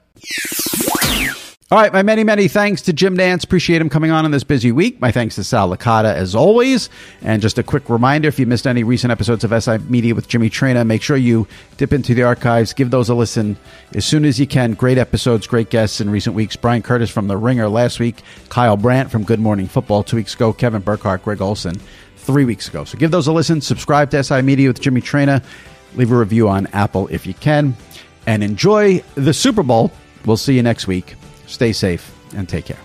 All right, my many, many thanks to Jim Nantz. Appreciate him coming on in this busy week. My thanks to Sal Licata as always. And just a quick reminder if you missed any recent episodes of SI Media with Jimmy Traina, make sure you dip into the archives, give those a listen as soon as you can. Great episodes, great guests in recent weeks. Brian Curtis from The Ringer last week, Kyle Brandt from Good Morning Football two weeks ago, Kevin Burkhardt, Greg Olsen three weeks ago. So give those a listen. Subscribe to SI Media with Jimmy Traina. Leave a review on Apple if you can. And enjoy the Super Bowl. We'll see you next week. Stay safe and take care.